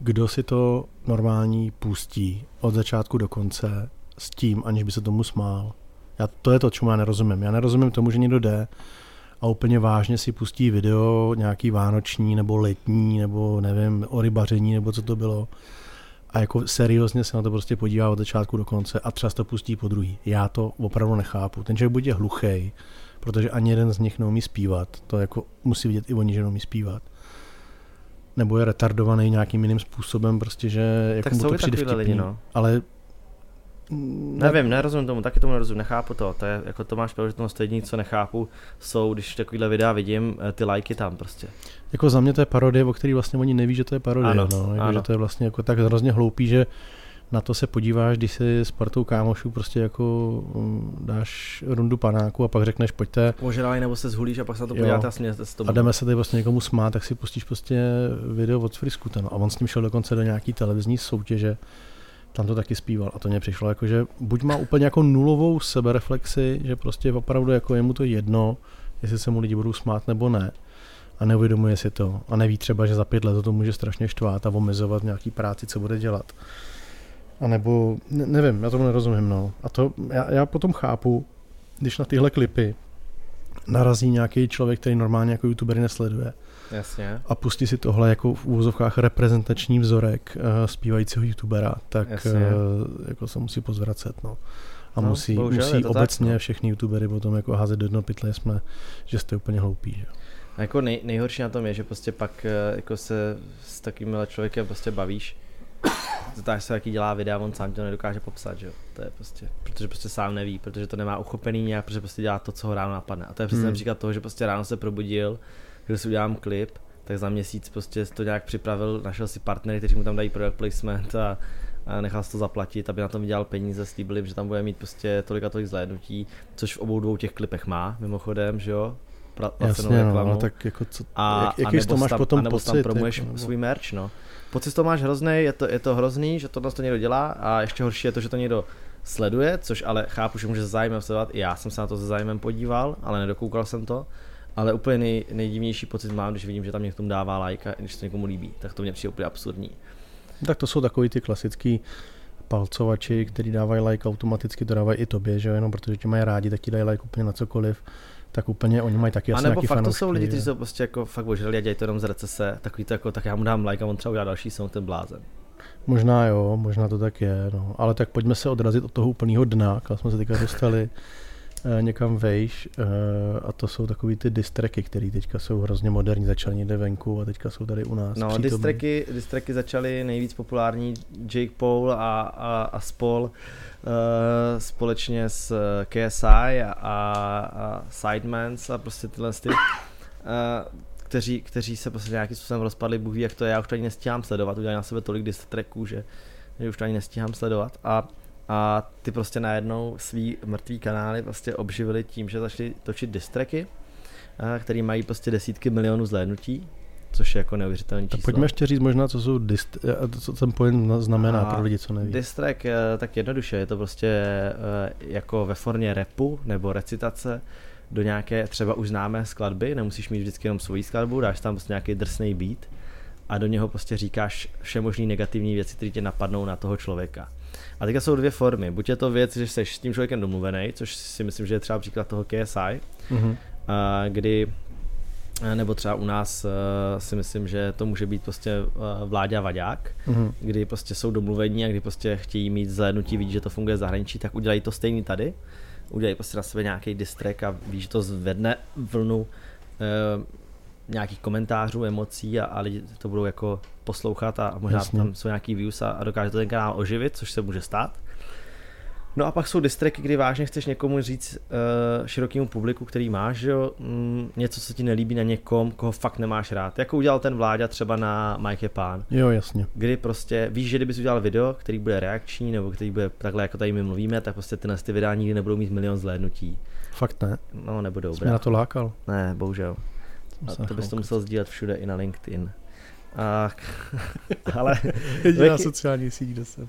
Kdo si to normální pustí od začátku do konce s tím, aniž by se tomu smál? Já, to je to, čemu já nerozumím. Já nerozumím tomu, že někdo jde a úplně vážně si pustí video nějaký vánoční nebo letní nebo nevím, o rybaření nebo co to bylo a jako seriózně se na to prostě podívá od začátku do konce a třeba to pustí po druhý. Já to opravdu nechápu. Ten člověk buď je hluchý, protože ani jeden z nich neumí zpívat. To jako musí vidět i oni, že neumí zpívat. Nebo je retardovaný nějakým jiným způsobem, prostě, že jako Tak mu jsou to přijde vtipný. lidi, no. Ale Nevím, nerozumím tomu, taky tomu nerozumím, nechápu to. To je jako to máš pravdu, že to stejný, co nechápu, jsou, když takovýhle videa vidím, eh, ty lajky tam prostě. Jako za mě to je parodie, o který vlastně oni neví, že to je parodie. Ano, no. Jako, ano. Že to je vlastně jako tak hrozně hloupý, že na to se podíváš, když si s partou kámošů prostě jako um, dáš rundu panáku a pak řekneš pojďte Požrali nebo se zhulíš a pak se na to podíváte a smějete se tomu. a jdeme se tady vlastně někomu smát, tak si pustíš prostě video od Friskuta. No. A on s tím šel dokonce do nějaký televizní soutěže, tam to taky zpíval a to mě přišlo jako, že buď má úplně jako nulovou sebereflexi, že prostě opravdu jako je mu to jedno, jestli se mu lidi budou smát nebo ne a neuvědomuje si to a neví třeba, že za pět let to, to může strašně štvát a omezovat nějaký práci, co bude dělat. A nebo, ne, nevím, já tomu nerozumím, no. A to, já, já potom chápu, když na tyhle klipy narazí nějaký člověk, který normálně jako youtubery nesleduje Jasně. a pustí si tohle jako v úvozovkách reprezentační vzorek uh, zpívajícího youtubera, tak Jasně. uh, jako se musí pozvracet, no. A No, musí, musí to tak, obecně no. všechny youtubery potom jako házet do jednoho pytle, jsme, že jste úplně hloupí. Že? A jako nej, nejhorší na tom je, že prostě pak eh, jako se s takovýmhle člověkem prostě bavíš, zeptáš se, jaký dělá videa, on sám to nedokáže popsat, že jo. To je prostě, protože prostě sám neví, protože to nemá uchopený nějak, protože prostě dělá to, co ho ráno napadne. A to je přesně Hmm. příklad toho, že prostě ráno se probudil, že si udělám klip, tak za měsíc prostě to nějak připravil, našel si partnery, kteří mu tam dají product placement a, a nechal si to zaplatit, aby na tom vydělal peníze, slíbili, jim, že tam bude mít prostě tolik a tolik zhlédnutí, což v obou dvou těch klipech má, mimochodem, že jo, Pra, Jasně, no, ale tak jako co, A, jak, a jaký nebo toho máš tam, potom a nebo pocit? tam promuješ jako, nebo- svůj merch, no. Pocit toho máš hrozný, je to, je to hrozný, že tohle to někdo dělá a ještě horší je to, že to někdo sleduje, což ale chápu, že může se zájmem sledovat. Já jsem se na to se zájmem podíval, ale nedokoukal jsem to. Ale úplně nej, nejdivnější pocit mám, když vidím, že tam někdo dává like a když to někomu líbí, tak to mě přijde úplně absurdní. Tak to jsou takový ty klasický palcovači, který dávají like automaticky, to dávají i tobě, že jo, jenom protože tě mají rádi, tak ti dají like úplně na cokoliv, tak úplně oni mají taky a asi nebo nějaký fakt to fanoušky, jsou lidi, kteří jsou prostě jako fakt ožrali a dělají to jenom z recese, takový to jako, tak já mu dám like a on třeba udělá další song, ten blázen. Možná jo, možná to tak je, no. ale tak pojďme se odrazit od toho úplného dna, kam jsme se teďka dostali někam vejš eh, a to jsou takový ty distracky, které teďka jsou hrozně moderní, začaly někde venku a teďka jsou tady u nás No, přítomný. distracky, distracky začaly nejvíc populární Jake Paul a, a, a spol uh, společně s KSI a, a Sidemans a prostě tyhle ty, kteří, kteří se prostě nějakým způsobem rozpadli, Bůh ví, jak to je, já už to ani nestíhám sledovat, udělali na sebe tolik distracků, že, že už to ani nestíhám sledovat a a ty prostě najednou svý mrtvý kanály prostě obživili tím, že začali točit distracky, eh, který mají prostě desítky milionů zhlédnutí, což je jako neuvěřitelný Tak číslo. pojďme ještě říct možná, co jsou dist, to, co ten pojem znamená A pro lidi, co neví. Distrack, eh, tak jednoduše, je to prostě eh, jako ve formě repu nebo recitace do nějaké třeba už známé skladby, nemusíš mít vždycky jenom svoji skladbu, dáš tam prostě nějaký drsný beat a do něho prostě říkáš vše možný negativní věci, které tě napadnou na toho člověka. A teďka jsou dvě formy. Buď je to věc, že jsi s tím člověkem domluvený, což si myslím, že je třeba příklad toho KSI, Mhm. a kdy nebo třeba u nás eh, si myslím, že to může být prostě eh, Vláďa Vaďák, Mhm. kdy prostě jsou domluvení a kdy prostě chtějí mít zhlédnutí, vidí, že to funguje v zahraničí, tak udělají to stejný tady. Udělají prostě na sebe nějaký distrek a ví, že to zvedne vlnu eh, nějakých komentářů, emocí a, a lidi to budou jako poslouchat a možná Jasně. tam jsou nějaký views a, a dokáže to ten kanál oživit, což se může stát. No a pak jsou distreky, kdy vážně chceš někomu říct uh, širokému publiku, který máš, že jo, mm, něco, co ti nelíbí na někom, koho fakt nemáš rád. Jako udělal ten vláďa třeba na Mike pán Jo, jasně. kdy prostě víš, že kdybys udělal video, který bude reakční, nebo který bude takhle, jako tady my mluvíme, tak prostě tyhle ty videa nikdy nebudou mít milion zhlédnutí. Fakt ne. No, nebudou, Jsi mě na to lákal. Ne, bohužel. Jsem A to bys to musel sdílet všude i na LinkedIn. A, ale, Jediná sociální síť, kde jsem.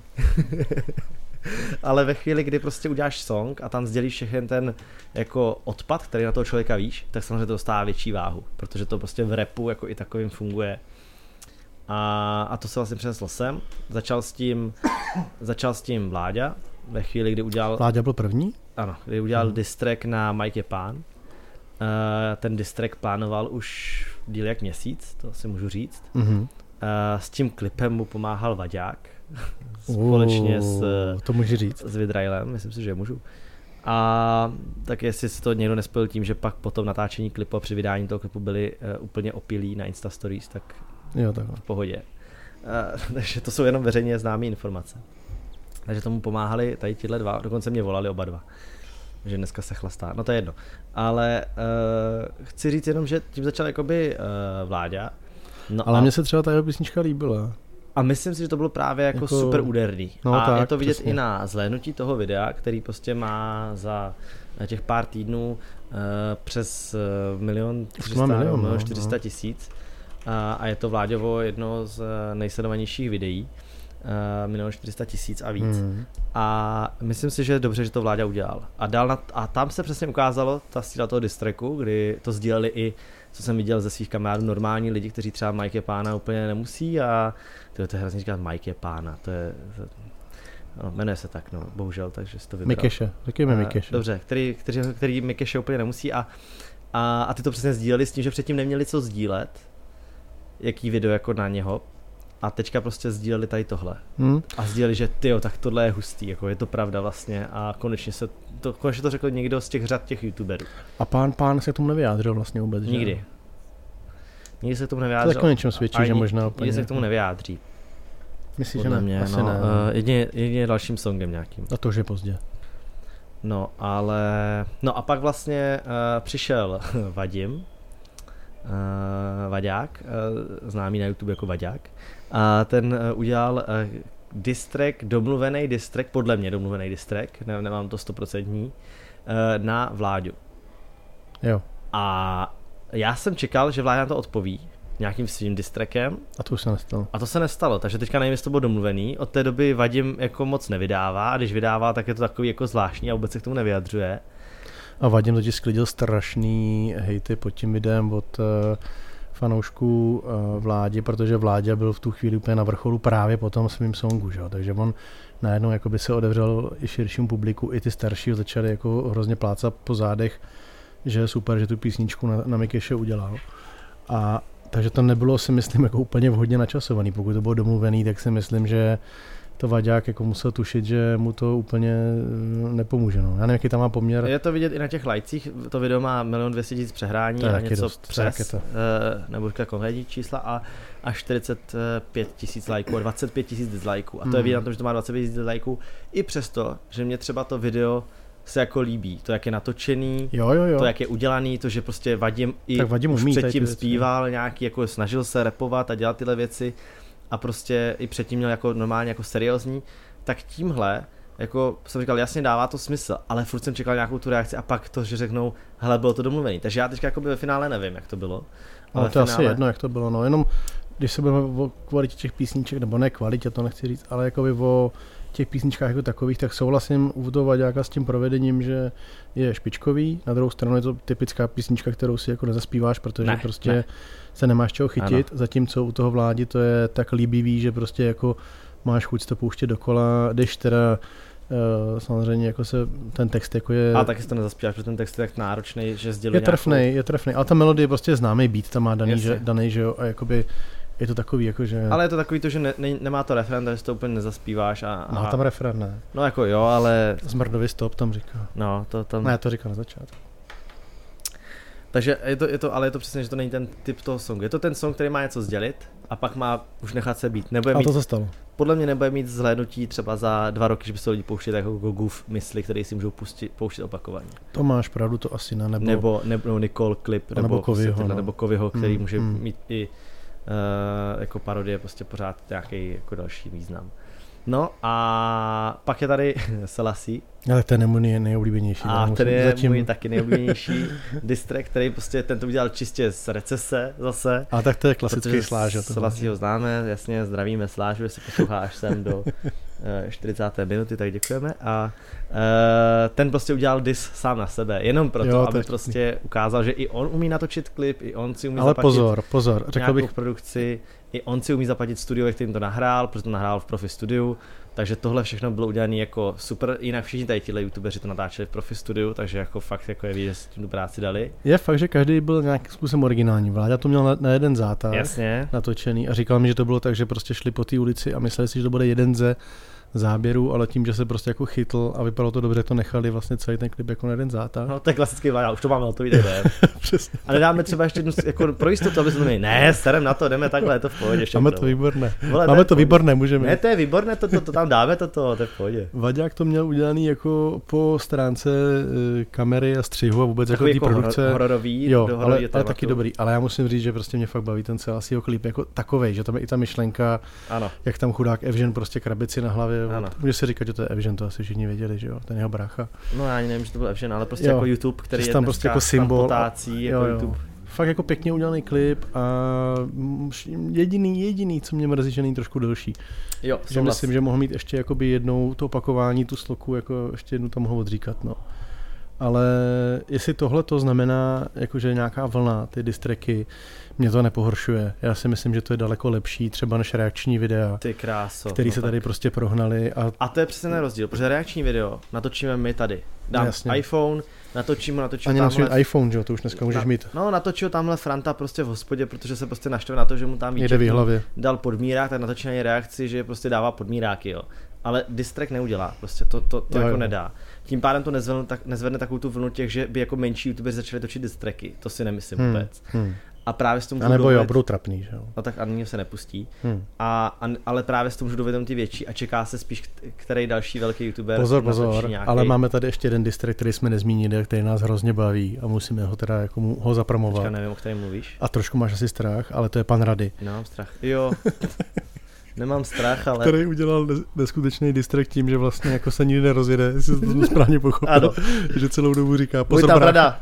ale ve chvíli, kdy prostě uděláš song a tam sdělíš všechny ten jako odpad, který na toho člověka víš, tak samozřejmě to dostává větší váhu, protože to prostě v repu jako i takovým funguje. A, a to se vlastně přineslo sem. Začal s tím, začal s tím Vláďa, ve chvíli, kdy udělal, Láďa byl první? ano, kdy udělal Mhm. distrek na Mike pán. Uh, ten distrek plánoval už díl jak měsíc, to si můžu říct. Mhm. Uh, s tím klipem mu pomáhal Vaďák společně s, Uh, to můžu říct. s Vidrailem, myslím si, že můžu. A tak jestli si to někdo nespojil tím, že pak po tom natáčení klipu a při vydání toho klipu byli uh, úplně opilí na Insta Stories, tak jo, takhle. v pohodě. Uh, takže to jsou jenom veřejně známé informace. Takže tomu pomáhali tady tihle dva, dokonce mě volali oba dva. Že dneska se chlastá, no to je jedno. Ale uh, chci říct jenom, že tím začal jakoby uh, Vláďa. No Ale a, mně se třeba ta jeho písnička líbila. a myslím si, že to bylo právě jako, Jako- super úderný. no a je tak, to vidět přesně. i na zhlédnutí toho videa, který prostě má za těch pár týdnů uh, přes uh, milion Už 400, má milion, milion no, 400 no. tisíc. A, a je to Vláďovo jedno z eh, nejsledovanějších videí. Uh, milion 400 tisíc a víc. Hmm. A myslím si, že je dobře, že to Vláďa udělal. A, dal na, a tam se přesně ukázalo ta síla toho distreku, kdy to sdíleli i, co jsem viděl ze svých kamarádů, normální lidi, kteří třeba Mike je pána úplně nemusí a to, to je hrozně říkat Mike je pána, to je, to, no, jmenuje se tak, no, bohužel, takže si to vybral. Mikeše, řekněme Eh, Mikeše. Dobře, který, který, který Mikeše úplně nemusí a, a, a ty to přesně sdíleli s tím, že předtím neměli co sdílet, jaký video jako na něho a teďka prostě sdíleli tady tohle Hmm? a sdělili, že ty tak tohle je hustý, jako je to pravda vlastně a konečně se to, konečně to řekl někdo z těch řad těch youtuberů. A pán, pán se k tomu nevyjádřil vlastně vůbec, že? Nikdy. Nikdy se k tomu To nevyjádřil. tak o něčem svědčí, Ani- že možná úplně. Nikdy se k tomu nevyjádří. Myslíš, že ne? mě, Asi no, ne. Uh, jedině, jedině dalším songem nějakým. A to už je pozdě. No, ale... No a pak vlastně uh, přišel Vadim, uh, Vaďák, uh, známý na YouTube jako Vaďák, a ten uh, udělal uh, distrek, domluvený distrek, podle mě domluvený distrek, ne, nemám to stoprocentní, uh, na Vláďu. Jo. A já jsem čekal, že Vláďa na to odpoví nějakým svým distrekem A to už se nestalo. a to se nestalo, takže teďka nevím, jestli to bylo domluvený. Od té doby Vadim jako moc nevydává a když vydává, tak je to takový jako zvláštní a vůbec se k tomu nevyjadřuje. A Vadim totiž sklidil strašný hejty pod tím videem od uh, fanoušků uh, vládě, protože vládě byl v tu chvíli úplně na vrcholu právě po tom svým songu, že? takže on najednou jakoby se odevřel i širšímu publiku, i ty starší začali jako hrozně plácat po zádech, že je super, že tu písničku na, na Mikeše udělal. A takže to nebylo si myslím jako úplně vhodně načasovaný. Pokud to bylo domluvený, tak si myslím, že to Vaďák jako musel tušit, že mu to úplně eh, nepomůže. No. Já nevím, jaký tam má poměr. Je to vidět i na těch lajcích, to video má milion 200 tisíc přehrání To a něco dost, to přes, taky uh, nebo říká konkrétní čísla a, a 45 tisíc lajků a 25 tisíc dislikeů. A to je Hmm. vidět na tom, že to má 25 tisíc dislikeů, i přesto, že mě třeba to video se jako líbí, to jak je natočený, Jo, jo, jo. to jak je udělaný, to že prostě Vadim i Tak Vadim už umí předtím zpíval nějaký, jako snažil se repovat a dělat tyhle věci a prostě i předtím měl jako normálně jako seriózní, tak tímhle jako jsem říkal, jasně dává to smysl, ale furt jsem čekal nějakou tu reakci a pak to, že řeknou, hele, bylo to domluvený. Takže já teďka jako ve finále nevím, jak to bylo. Ale v to je asi finále- jedno, jak to bylo. No, jenom když se budeme o kvalitě těch písniček, nebo ne kvalitě, to nechci říct, ale jakoby o těch písničkách jako takových, tak souhlasím u toho Vaďáka s tím provedením, že je špičkový. Na druhou stranu je to typická písnička, kterou si jako nezaspíváš, protože Ne, prostě ne. se nemáš čeho chytit, ano. zatímco u toho vládi to je tak líbivý, že prostě jako máš chuť to pouštět dokola, když teda Uh, samozřejmě jako se ten text jako je, A taky si to nezaspíváš, protože ten text je tak náročný, že sděluje je trefnej, je trefnej, ale ta melodie prostě je známý beat, tam má daný, Jasně. že, daný, že jo, a jakoby je to takový jako, že Ale je to takový to, že ne, ne, nemá to referen, takže to úplně nezaspíváš a, a má tam referen, ne? no jako jo, ale Zmrdový stop tam říká. no, to tam, Ne, to říká na začátku. takže je to, je to, ale je to přesně, že to není ten typ toho songu. Je to ten song, který má něco sdělit a pak má už nechat se být. Nebude A mít, to se stalo. podle mě nebude mít zhlédnutí třeba za dva roky, že by se lidi pouštěli jako Gogův mysli, který si můžou pustit, pouštět opakovaně. To máš pravdu, to asi ne, nebo, Nebo, nebo, Nicole Clip, nebo nebo, Kovyho, no. nebo Kovyho, který Mm, může mm. mít i jako parodie prostě pořád nějaký jako další význam. No a pak je tady Selassie, ale ten je můj nej, nejoblíbenější. a musím- ten je zatím, můj taky nejoblíbenější distrek, který prostě ten to udělal čistě z recese zase. Ale tak to je klasický sláž. Selassie ho známe, jasně, zdravíme Slážu, jestli posloucháš sem do eh, 40. minuty, tak děkujeme. A eh, ten prostě udělal dis sám na sebe, jenom proto, Jo, aby prostě ukázal, že i on umí natočit klip, i on si umí Ale pozor, pozor, řekl bych, produkci, i on si umí zaplatit studio, ve kterým to nahrál, protože to nahrál v profi studiu, takže tohle všechno bylo udělané jako super, jinak všichni tady tihle youtubeři to natáčeli v profi studiu, takže jako fakt jako je vidět, že si tím tu práci dali. je fakt, že každý byl nějakým způsobem originální. Vláďa to měl na, na jeden zátah Jasně. natočený a říkal mi, že to bylo tak, že prostě šli po té ulici a mysleli si, že to bude jeden ze záběru, ale tím, že se prostě jako chytl a vypadalo to dobře, to nechali vlastně celý ten klip jako na jeden zátah. No, to je klasický vláda, už to máme hotový, jdem. Přesně. A nedáme třeba ještě jednu, jako pro jistotu, aby jsme měli, ne, serem na to, jdeme takhle, je to v pohodě. Máme to výborné. Vole, Máme to výborné, můžeme. Ne, to je výborné, to, to, to tam dáme, to, to, to je v pohodě. Vaďák to měl udělaný jako po stránce e, kamery a střihu a vůbec Takový jako té produkce. hororový, jo, do ale, ale, taky dobrý. Ale já musím říct, že prostě mě fakt baví ten celý klip jako takovej, že tam je i ta myšlenka, ano. jak tam chudák Evžen prostě krabici na hlavě. Ano. Může se říkat, že to je Evžen, to asi všichni věděli, že jo, ten jeho brácha. No já ani nevím, že to byl Evžen, ale prostě jo. jako YouTube, který je tam prostě jako symbol. Potácí, jako jo, jo. YouTube. Fakt jako pěkně udělaný klip a jediný, jediný, co mě mrzí, že není trošku delší. Jo, že myslím, že mohl mít ještě jakoby jednou to opakování, tu sloku, jako ještě jednu tam mohl odříkat, no. Ale jestli tohle to znamená, jakože nějaká vlna, ty distreky, mě to nepohoršuje. Já si myslím, že to je daleko lepší třeba než reakční videa, Ty kráso, který no se tady tak. prostě prohnali. A... a to je přesně ten rozdíl, protože reakční video natočíme my tady. Dám Jasně. iPhone, natočím, natočím Ani tamhle... iPhone, že jo, to už dneska můžeš na, mít. No, natočil tamhle Franta prostě v hospodě, protože se prostě naštve na to, že mu tam Jde v hlavě. dal podmírák, tak natočí reakci, že prostě dává podmíráky, jo. Ale distrek neudělá, prostě to, to, to jo, jako jo. nedá. Tím pádem to nezvedne, tak, nezvedne takovou tu vlnu těch, že by jako menší youtubers začali točit distreky. To si nemyslím hmm. vůbec. Hmm. A právě s tom A nebo jo, budou trapný, že jo. No tak ani se nepustí. Hmm. A, a, ale právě s tom můžu dovědět ty větší a čeká se spíš, který další velký youtuber. Pozor, pozor, nějaký... ale máme tady ještě jeden distrikt, který jsme nezmínili, který nás hrozně baví a musíme ho teda jako mu, ho zapromovat. Počka, nevím, o kterém mluvíš. A trošku máš asi strach, ale to je pan Rady. No, strach. Jo. Nemám strach, ale... Který udělal neskutečný distrakt tím, že vlastně jako se nikdy nerozjede, jestli to správně pochopil. ano. Že celou dobu říká, pozor brácho, rada.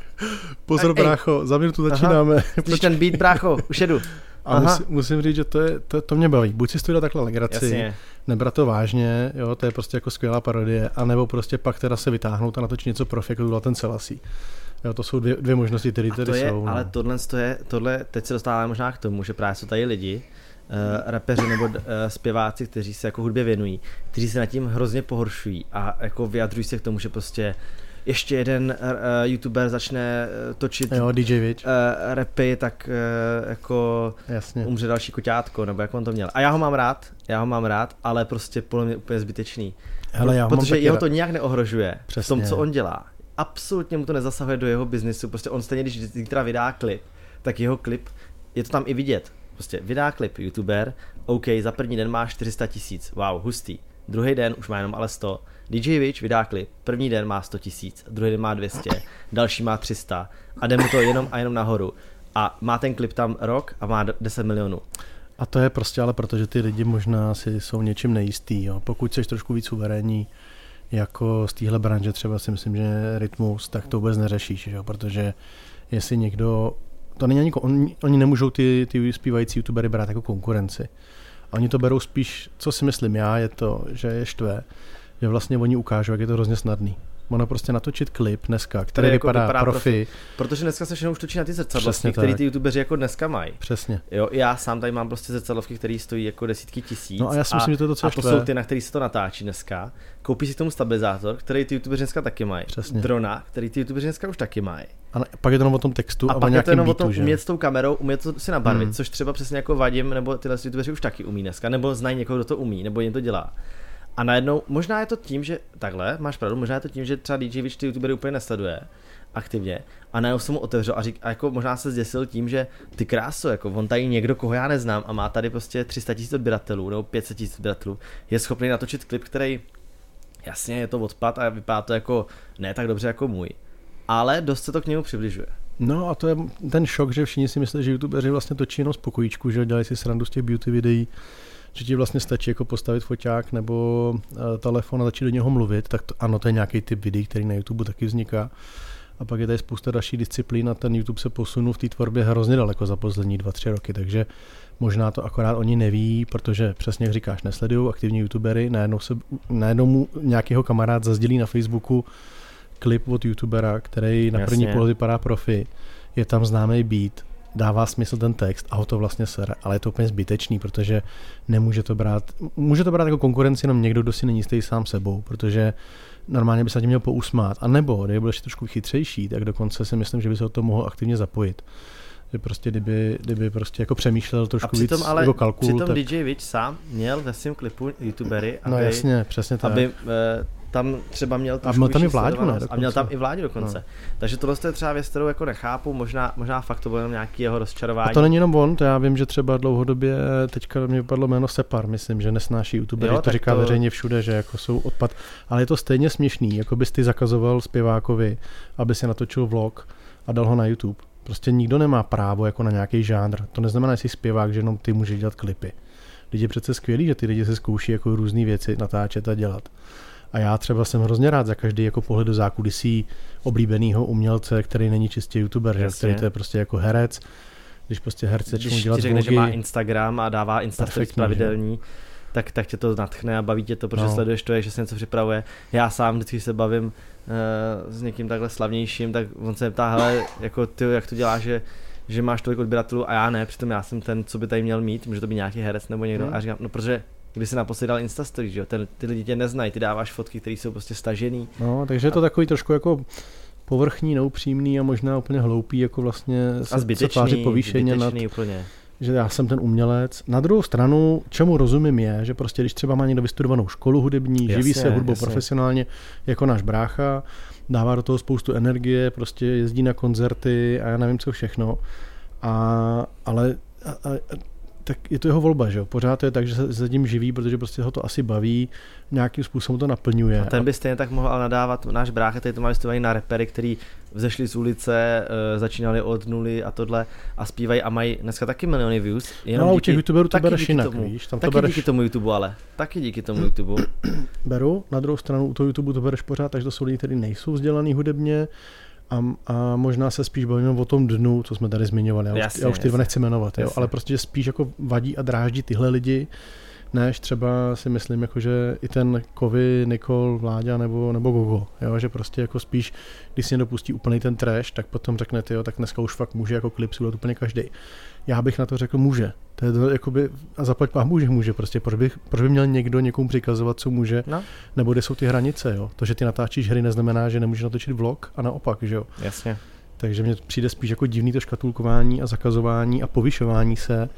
pozor brácho, za minutu začínáme. Chceš ten beat brácho, už jedu. A musí, musím říct, že to, je, to, to mě baví. Buď si to takhle legraci, Jasně. nebrat to vážně, jo, to je prostě jako skvělá parodie, anebo prostě pak teda se vytáhnout a natočit něco profi, jako ten celasí. Jo, to jsou dvě, dvě možnosti, které tady je, jsou. Ale no. tohle, to je, tohle, teď se dostáváme možná k tomu, že právě jsou tady lidi, rapeři nebo uh, zpěváci, kteří se jako hudbě věnují, kteří se nad tím hrozně pohoršují a jako vyjadřují se k tomu, že prostě ještě jeden uh, youtuber začne točit jo, DJ. Uh, rapy, tak uh, jako Jasně. umře další koťátko, nebo jak on to měl. A já ho mám rád, já ho mám rád, ale prostě podle mě úplně zbytečný. Hele, já protože jeho to nijak neohrožuje Přesně. v tom, co on dělá. Absolutně mu to nezasahuje do jeho biznisu. Prostě on stejně, když zítra vydá klip, tak jeho klip, je to tam i vidět Prostě vydá klip youtuber, OK, za první den má 400 tisíc, wow, hustý. Druhý den už má jenom ale 100. DJ Witch vydá klip, první den má 100 tisíc, druhý den má 200, další má 300 a jde mu to jenom a jenom nahoru. A má ten klip tam rok a má 10 milionů. A to je prostě ale protože ty lidi možná si jsou něčím nejistý. Jo. Pokud jsi trošku víc suverénní, jako z téhle branže třeba si myslím, že rytmus, tak to vůbec neřešíš, jo? protože jestli někdo to není ani, oni, oni nemůžou ty, ty zpívající youtubery brát jako konkurenci. Oni to berou spíš, co si myslím já, je to, že je štve, že vlastně oni ukážou, jak je to hrozně snadný. Ono prostě natočit klip dneska, který jako vypadá, vypadá profi. profi. Protože dneska se všechno už točí na ty zrcadlovky, které ty youtubeři jako dneska mají. Přesně. Jo, já sám tady mám prostě zrcadlovky, které stojí jako desítky tisíc. No a já si myslím, že to je to, A to jsou ty, na který se to natáčí dneska. Koupí si k tomu stabilizátor, který ty youtubeři dneska taky mají. Přesně. Drona, který ty youtubeři dneska už taky mají. A pak je to jenom o tom textu a, a pak je to jenom beatu, o tom že? umět s tou kamerou, umět to si nabarvit, hmm. což třeba přesně jako Vadim nebo tyhle youtubeři už taky umí dneska, nebo znají někoho, kdo to umí, nebo jen to dělá. A najednou, možná je to tím, že takhle, máš pravdu, možná je to tím, že třeba DJ Witch ty youtubery úplně nesleduje aktivně a najednou se mu otevřel a, řík, a jako možná se zděsil tím, že ty kráso, jako on tady někdo, koho já neznám a má tady prostě 300 tisíc odběratelů nebo 500 tisíc odběratelů, je schopný natočit klip, který jasně je to odpad a vypadá to jako ne tak dobře jako můj, ale dost se to k němu přibližuje. No a to je ten šok, že všichni si myslí, že youtubeři vlastně točí jenom z pokojíčku, že dělají si srandu z těch beauty videí, že ti vlastně stačí jako postavit foťák nebo uh, telefon a začít do něho mluvit, tak to, ano, to je nějaký typ videí, který na YouTube taky vzniká. A pak je tady spousta dalších disciplín a ten YouTube se posunul v té tvorbě hrozně daleko za poslední dva, tři roky, takže možná to akorát oni neví, protože přesně jak říkáš, nesledují aktivní youtubery, najednou, se, najednou mu nějakého kamarád zazdělí na Facebooku klip od youtubera, který na první pohled vypadá profi, je tam známý beat, dává smysl ten text a ho to vlastně sere, ale je to úplně zbytečný, protože nemůže to brát, může to brát jako konkurenci jenom někdo, kdo si není jistý sám sebou, protože normálně by se tím měl pousmát. A nebo, kdyby byl ještě trošku chytřejší, tak dokonce si myslím, že by se o to mohl aktivně zapojit. Že prostě kdyby, kdyby prostě jako přemýšlel trošku A přitom víc ale jako kalkul, přitom tak... DJ Witch sám měl ve svém klipu youtubery, aby, No jasně, přesně tak. aby eh, tam třeba měl A měl tam i Vláďu, ne. A měl tam i vládě dokonce. No. Takže tohle je třeba věc, kterou jako nechápu, možná, možná fakt to bylo jenom nějaký jeho rozčarování. A to není jenom on, to já vím, že třeba dlouhodobě teďka mě vypadlo jméno Separ, myslím, že nesnáší youtuber, Jo, to říká to- veřejně všude, že jako jsou odpad, ale je to stejně směšný, jako bys ty zakazoval zpěvákovi, aby si natočil vlog a dal ho na YouTube. Prostě nikdo nemá právo jako na nějaký žánr. To neznamená, že jsi zpěvák, že jenom ty můžeš dělat klipy. Lidi je přece skvělý, že ty lidi se zkouší jako různé věci natáčet a dělat. A já třeba jsem hrozně rád za každý jako pohled do zákulisí oblíbeného umělce, který není čistě youtuber, že? Jasně. který to je prostě jako herec. Když prostě herci začnou Když dělat řekne, že vlogy, má Instagram a dává Insta stories Perfektní, pravidelný, tak, tak tě to natchne a baví tě to, protože No. sleduješ to, jak že se něco připravuje. Já sám vždycky se bavím uh, s někým takhle slavnějším, tak on se ptá, hele, jako ty, jak to děláš, že, že máš tolik odběratelů a já ne, přitom já jsem ten, co by tady měl mít, může to být nějaký herec nebo někdo. Hmm. A říkám, no protože když si naposledy dal Insta stories, že jo, ten, ty lidi tě neznají, ty dáváš fotky, které jsou prostě stažený. No, takže je to takový trošku jako povrchní, neupřímný a možná úplně hloupý, jako vlastně A se, se zbytečný, tvářit povýšeně nad, úplně. že já jsem ten umělec. Na druhou stranu, čemu rozumím je, že prostě když třeba má někdo vystudovanou školu hudební, Jasně, živí se hudbou jasně. profesionálně, jako náš brácha, dává do toho spoustu energie, prostě jezdí na koncerty a já nevím co všechno. A, ale a, a, tak je to jeho volba, že jo? Pořád to je tak, že se za tím živí, protože prostě ho to asi baví, nějakým způsobem to naplňuje. A ten by stejně tak mohl ale nadávat, náš brácha tady to má vystupovaný na repery, který vzešli z ulice, uh, začínali od nuly a tohle a zpívají a mají dneska taky miliony views. No, ale u těch youtuberů to bereš díky jinak, tomu, víš, tam to taky bereš- díky tomu YouTube, ale taky díky tomu YouTube. beru. Na druhou stranu u toho YouTube to bereš pořád, takže to jsou lidi, kteří nejsou vzdělaný hudebně a, a možná se spíš bavíme o tom dnu, co jsme tady zmiňovali. Já, Jasně, už, já už ty dva nechci jmenovat, jo, ale prostě spíš jako vadí a dráždí tyhle lidi, než třeba si myslím, jako že i ten Kovy, Nikol, Vláďa nebo, nebo Gogo, jo, že prostě jako spíš, když si někdo pustí úplný ten trash, tak potom řekne, jo, tak dneska už fakt může jako klip udělat úplně každý. Já bych na to řekl může. To je to, jakoby, a zaplať pámu, že může prostě. Proč by, proč by měl někdo někomu přikazovat, co může, No, nebo kde jsou ty hranice, jo? To, že ty natáčíš hry, neznamená, že nemůžeš natočit vlog a naopak, že jo? jasně. Takže mně přijde spíš jako divný to škatulkování a zakazování a povyšování se.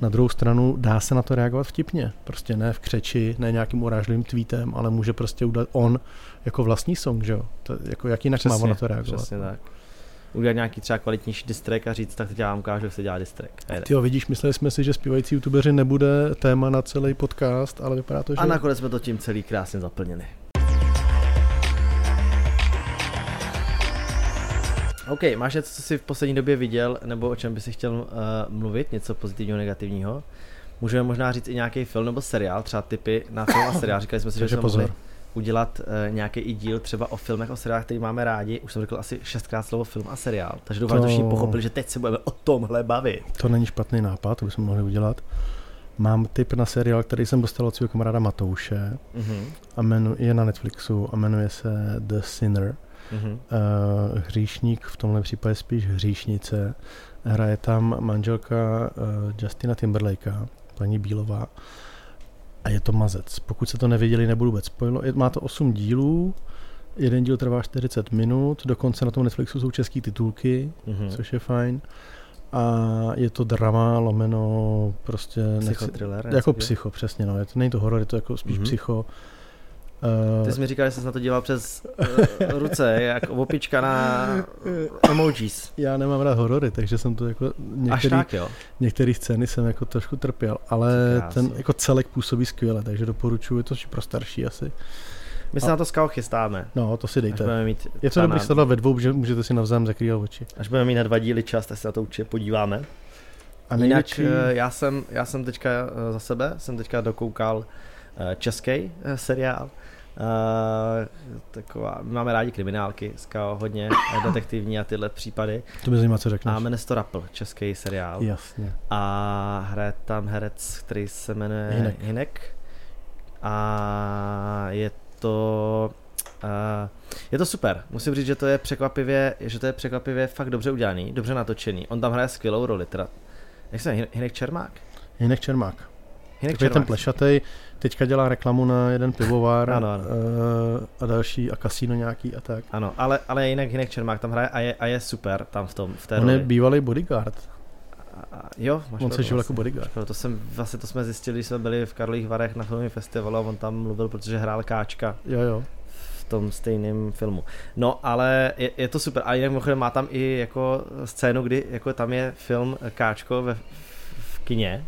Na druhou stranu dá se na to reagovat vtipně. Prostě ne v křeči, ne nějakým urážlivým tweetem, ale může prostě udělat on jako vlastní song, že jo? To, jako jak jinak má on na to reagovat. Přesně tak. Udělat nějaký třeba kvalitnější distrek a říct, tak teď já vám ukážu, se dělá distrek. Ty jo, vidíš, mysleli jsme si, že zpívající youtubeři nebude téma na celý podcast, ale vypadá to, že... A nakonec jsme to tím celý krásně zaplnili. OK, máš něco, co jsi v poslední době viděl, nebo o čem by si chtěl uh, mluvit, něco pozitivního, negativního? Můžeme možná říct i nějaký film nebo seriál, třeba typy na film a seriál. Říkali jsme si, že jsme pozor. mohli udělat uh, nějaký i díl třeba o filmech, o seriálech, který máme rádi. Už jsem řekl asi šestkrát slovo film a seriál, takže doufám, že To- všichni pochopili, že teď se budeme o tomhle bavit. To není špatný nápad, to bychom mohli udělat. Mám tip na seriál, který jsem dostal od svého kamaráda Matouše Mhm, a jmenu, je na Netflixu a jmenuje se The Sinner. mhm. Uh, hříšník, v tomhle případě spíš hříšnice. Hraje tam manželka uh, Justina Timberlakea, paní Bílová. A je to mazec. Pokud se to nevěděli, nebudu vůbec spojilo. Má to 8 dílů, jeden díl trvá 40 minut, dokonce na tom Netflixu jsou české titulky, Mhm. což je fajn. A je to drama, lomeno, prostě... nechci- Psychotriller. jako psycho, přesně, no. Je to, není to horor, je to jako spíš Mhm. mm-hmm. psycho. Ty Uh, jsi mi říkal, že jsi na to díval přes uh, ruce, jak opička na emojis. já nemám rád horory, takže jsem to jako Až některý, tak, jo. některé scény jsem jako trošku trpěl, ale Ty ten jako celek působí skvěle, takže doporučuji, je to pro starší asi. My se A- na to skao chystáme. No, to si Až dejte. budeme mít, Je to dobrý sledovat ve dvou, že můžete si navzájem zakrývat oči. až budeme mít na dva díly čas, tak se na to určitě podíváme. A Jinak největší, eh, já jsem, já jsem teďka eh, za sebe, jsem teďka dokoukal eh, český eh, seriál. Uh, taková, my máme rádi kriminálky, skao, hodně eh, detektivní a tyhle případy. to mě zajímá, co řekneš. A jmenuje se to Rappel, český seriál. Jasně. A hraje tam herec, který se jmenuje Hinek. Hinek. A je to Uh, je to super, musím říct, že to je překvapivě, že to je překvapivě fakt dobře udělaný, dobře natočený. On tam hraje skvělou roli, teda. Jak se jmenuje? Hinek Čermák? Jinek Čermák. Hinek Takový ten plešatej, teďka dělá reklamu na jeden pivovar Ano, ano. eh, a další a kasíno nějaký a tak. Ano, ale, ale jinak Hinek Čermák tam hraje a je, a je super tam v tom, v té On je roli. bývalý bodyguard. a, jo, máš On se žil jako bodyguard. To, jsem, vlastně to jsme zjistili, když jsme byli v Karlových Varech na filmovém festivalu a on tam mluvil, protože hrál Káčka. Jo, jo v tom stejném filmu. No, ale je, je to super. A jinak má tam i jako scénu, kdy jako tam je film Káčko ve, v kině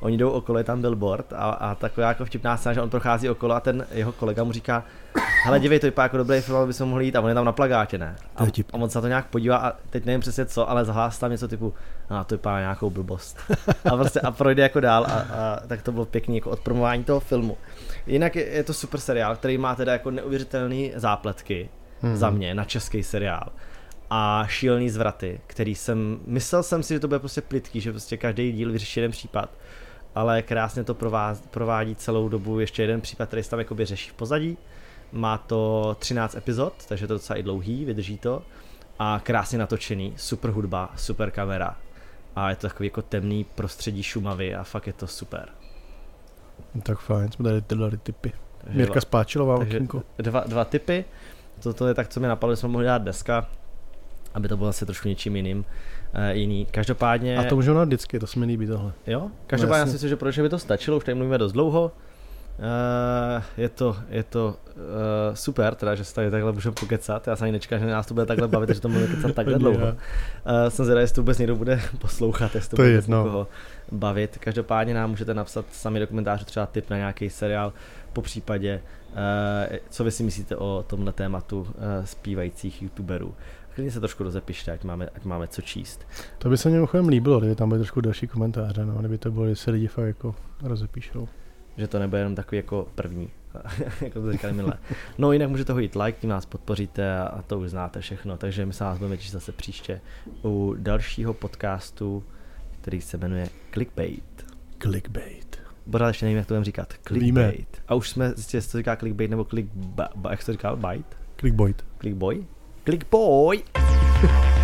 oni jdou okolo, je tam billboard a, a taková jako vtipná scéna, že on prochází okolo a ten jeho kolega mu říká, hele dívej, to vypadá jako dobrý film, aby jsme mohli jít a on je tam na plagátě, ne? A, a on se na to nějak podívá a teď nevím přesně co, ale zahlás tam něco typu, no to vypadá nějakou blbost. a prostě a projde jako dál a, a tak to bylo pěkný jako odpromování toho filmu. Jinak je, je to super seriál, který má teda jako neuvěřitelné zápletky hmm. za mě na český seriál a šílený zvraty, který jsem, myslel jsem si, že to bude prostě plitký, že prostě každý díl vyřeší jeden případ ale krásně to provádí celou dobu ještě jeden případ, který se tam jakoby řeší v pozadí. Má to 13 epizod, takže to docela i dlouhý, vydrží to. A krásně natočený, super hudba, super kamera. A je to takový jako temný prostředí Šumavy a fakt je to super. Tak fajn, jsme tady dali typy. Mirka Spáčilová, dva, dva typy. Toto je tak, co mi napadlo, že jsme mohli dát dneska, aby to bylo asi trošku něčím jiným uh, jiný. Každopádně... A to můžeme dát vždycky, to se mi líbí tohle. Jo? Každopádně no, si myslím, že proč by to stačilo, už tady mluvíme dost dlouho. Uh, je to, je to uh, super, teda, že se tady takhle můžeme pokecat. Já se ani nečekám, že nás to bude takhle bavit, že to bude kecat takhle dlouho. Uh, jsem zvědavý, jestli to vůbec někdo bude poslouchat, jestli to, to bude jedno. někoho bavit. Každopádně nám můžete napsat sami do komentářů třeba tip na nějaký seriál, po případě, uh, co vy si myslíte o tomhle tématu uh, zpívajících youtuberů klidně se trošku rozepište, ať máme, ať máme co číst. To by se mě mimochodem líbilo, kdyby tam byly trošku další komentáře, no, kdyby to bylo, že se lidi fakt jako rozepíšou. Že to nebude jenom takový jako první, jako to říkali minule. No jinak můžete hodit like, tím nás podpoříte a, to už znáte všechno, takže my se vás budeme těšit zase příště u dalšího podcastu, který se jmenuje Clickbait. Clickbait. Boda ještě nevím, jak to budeme říkat. Clickbait. Víme. A už jsme zjistili, jestli to říká clickbait nebo click, ba, ba, jak se to říká, bite? Clickboy. Clickboy? Click boy.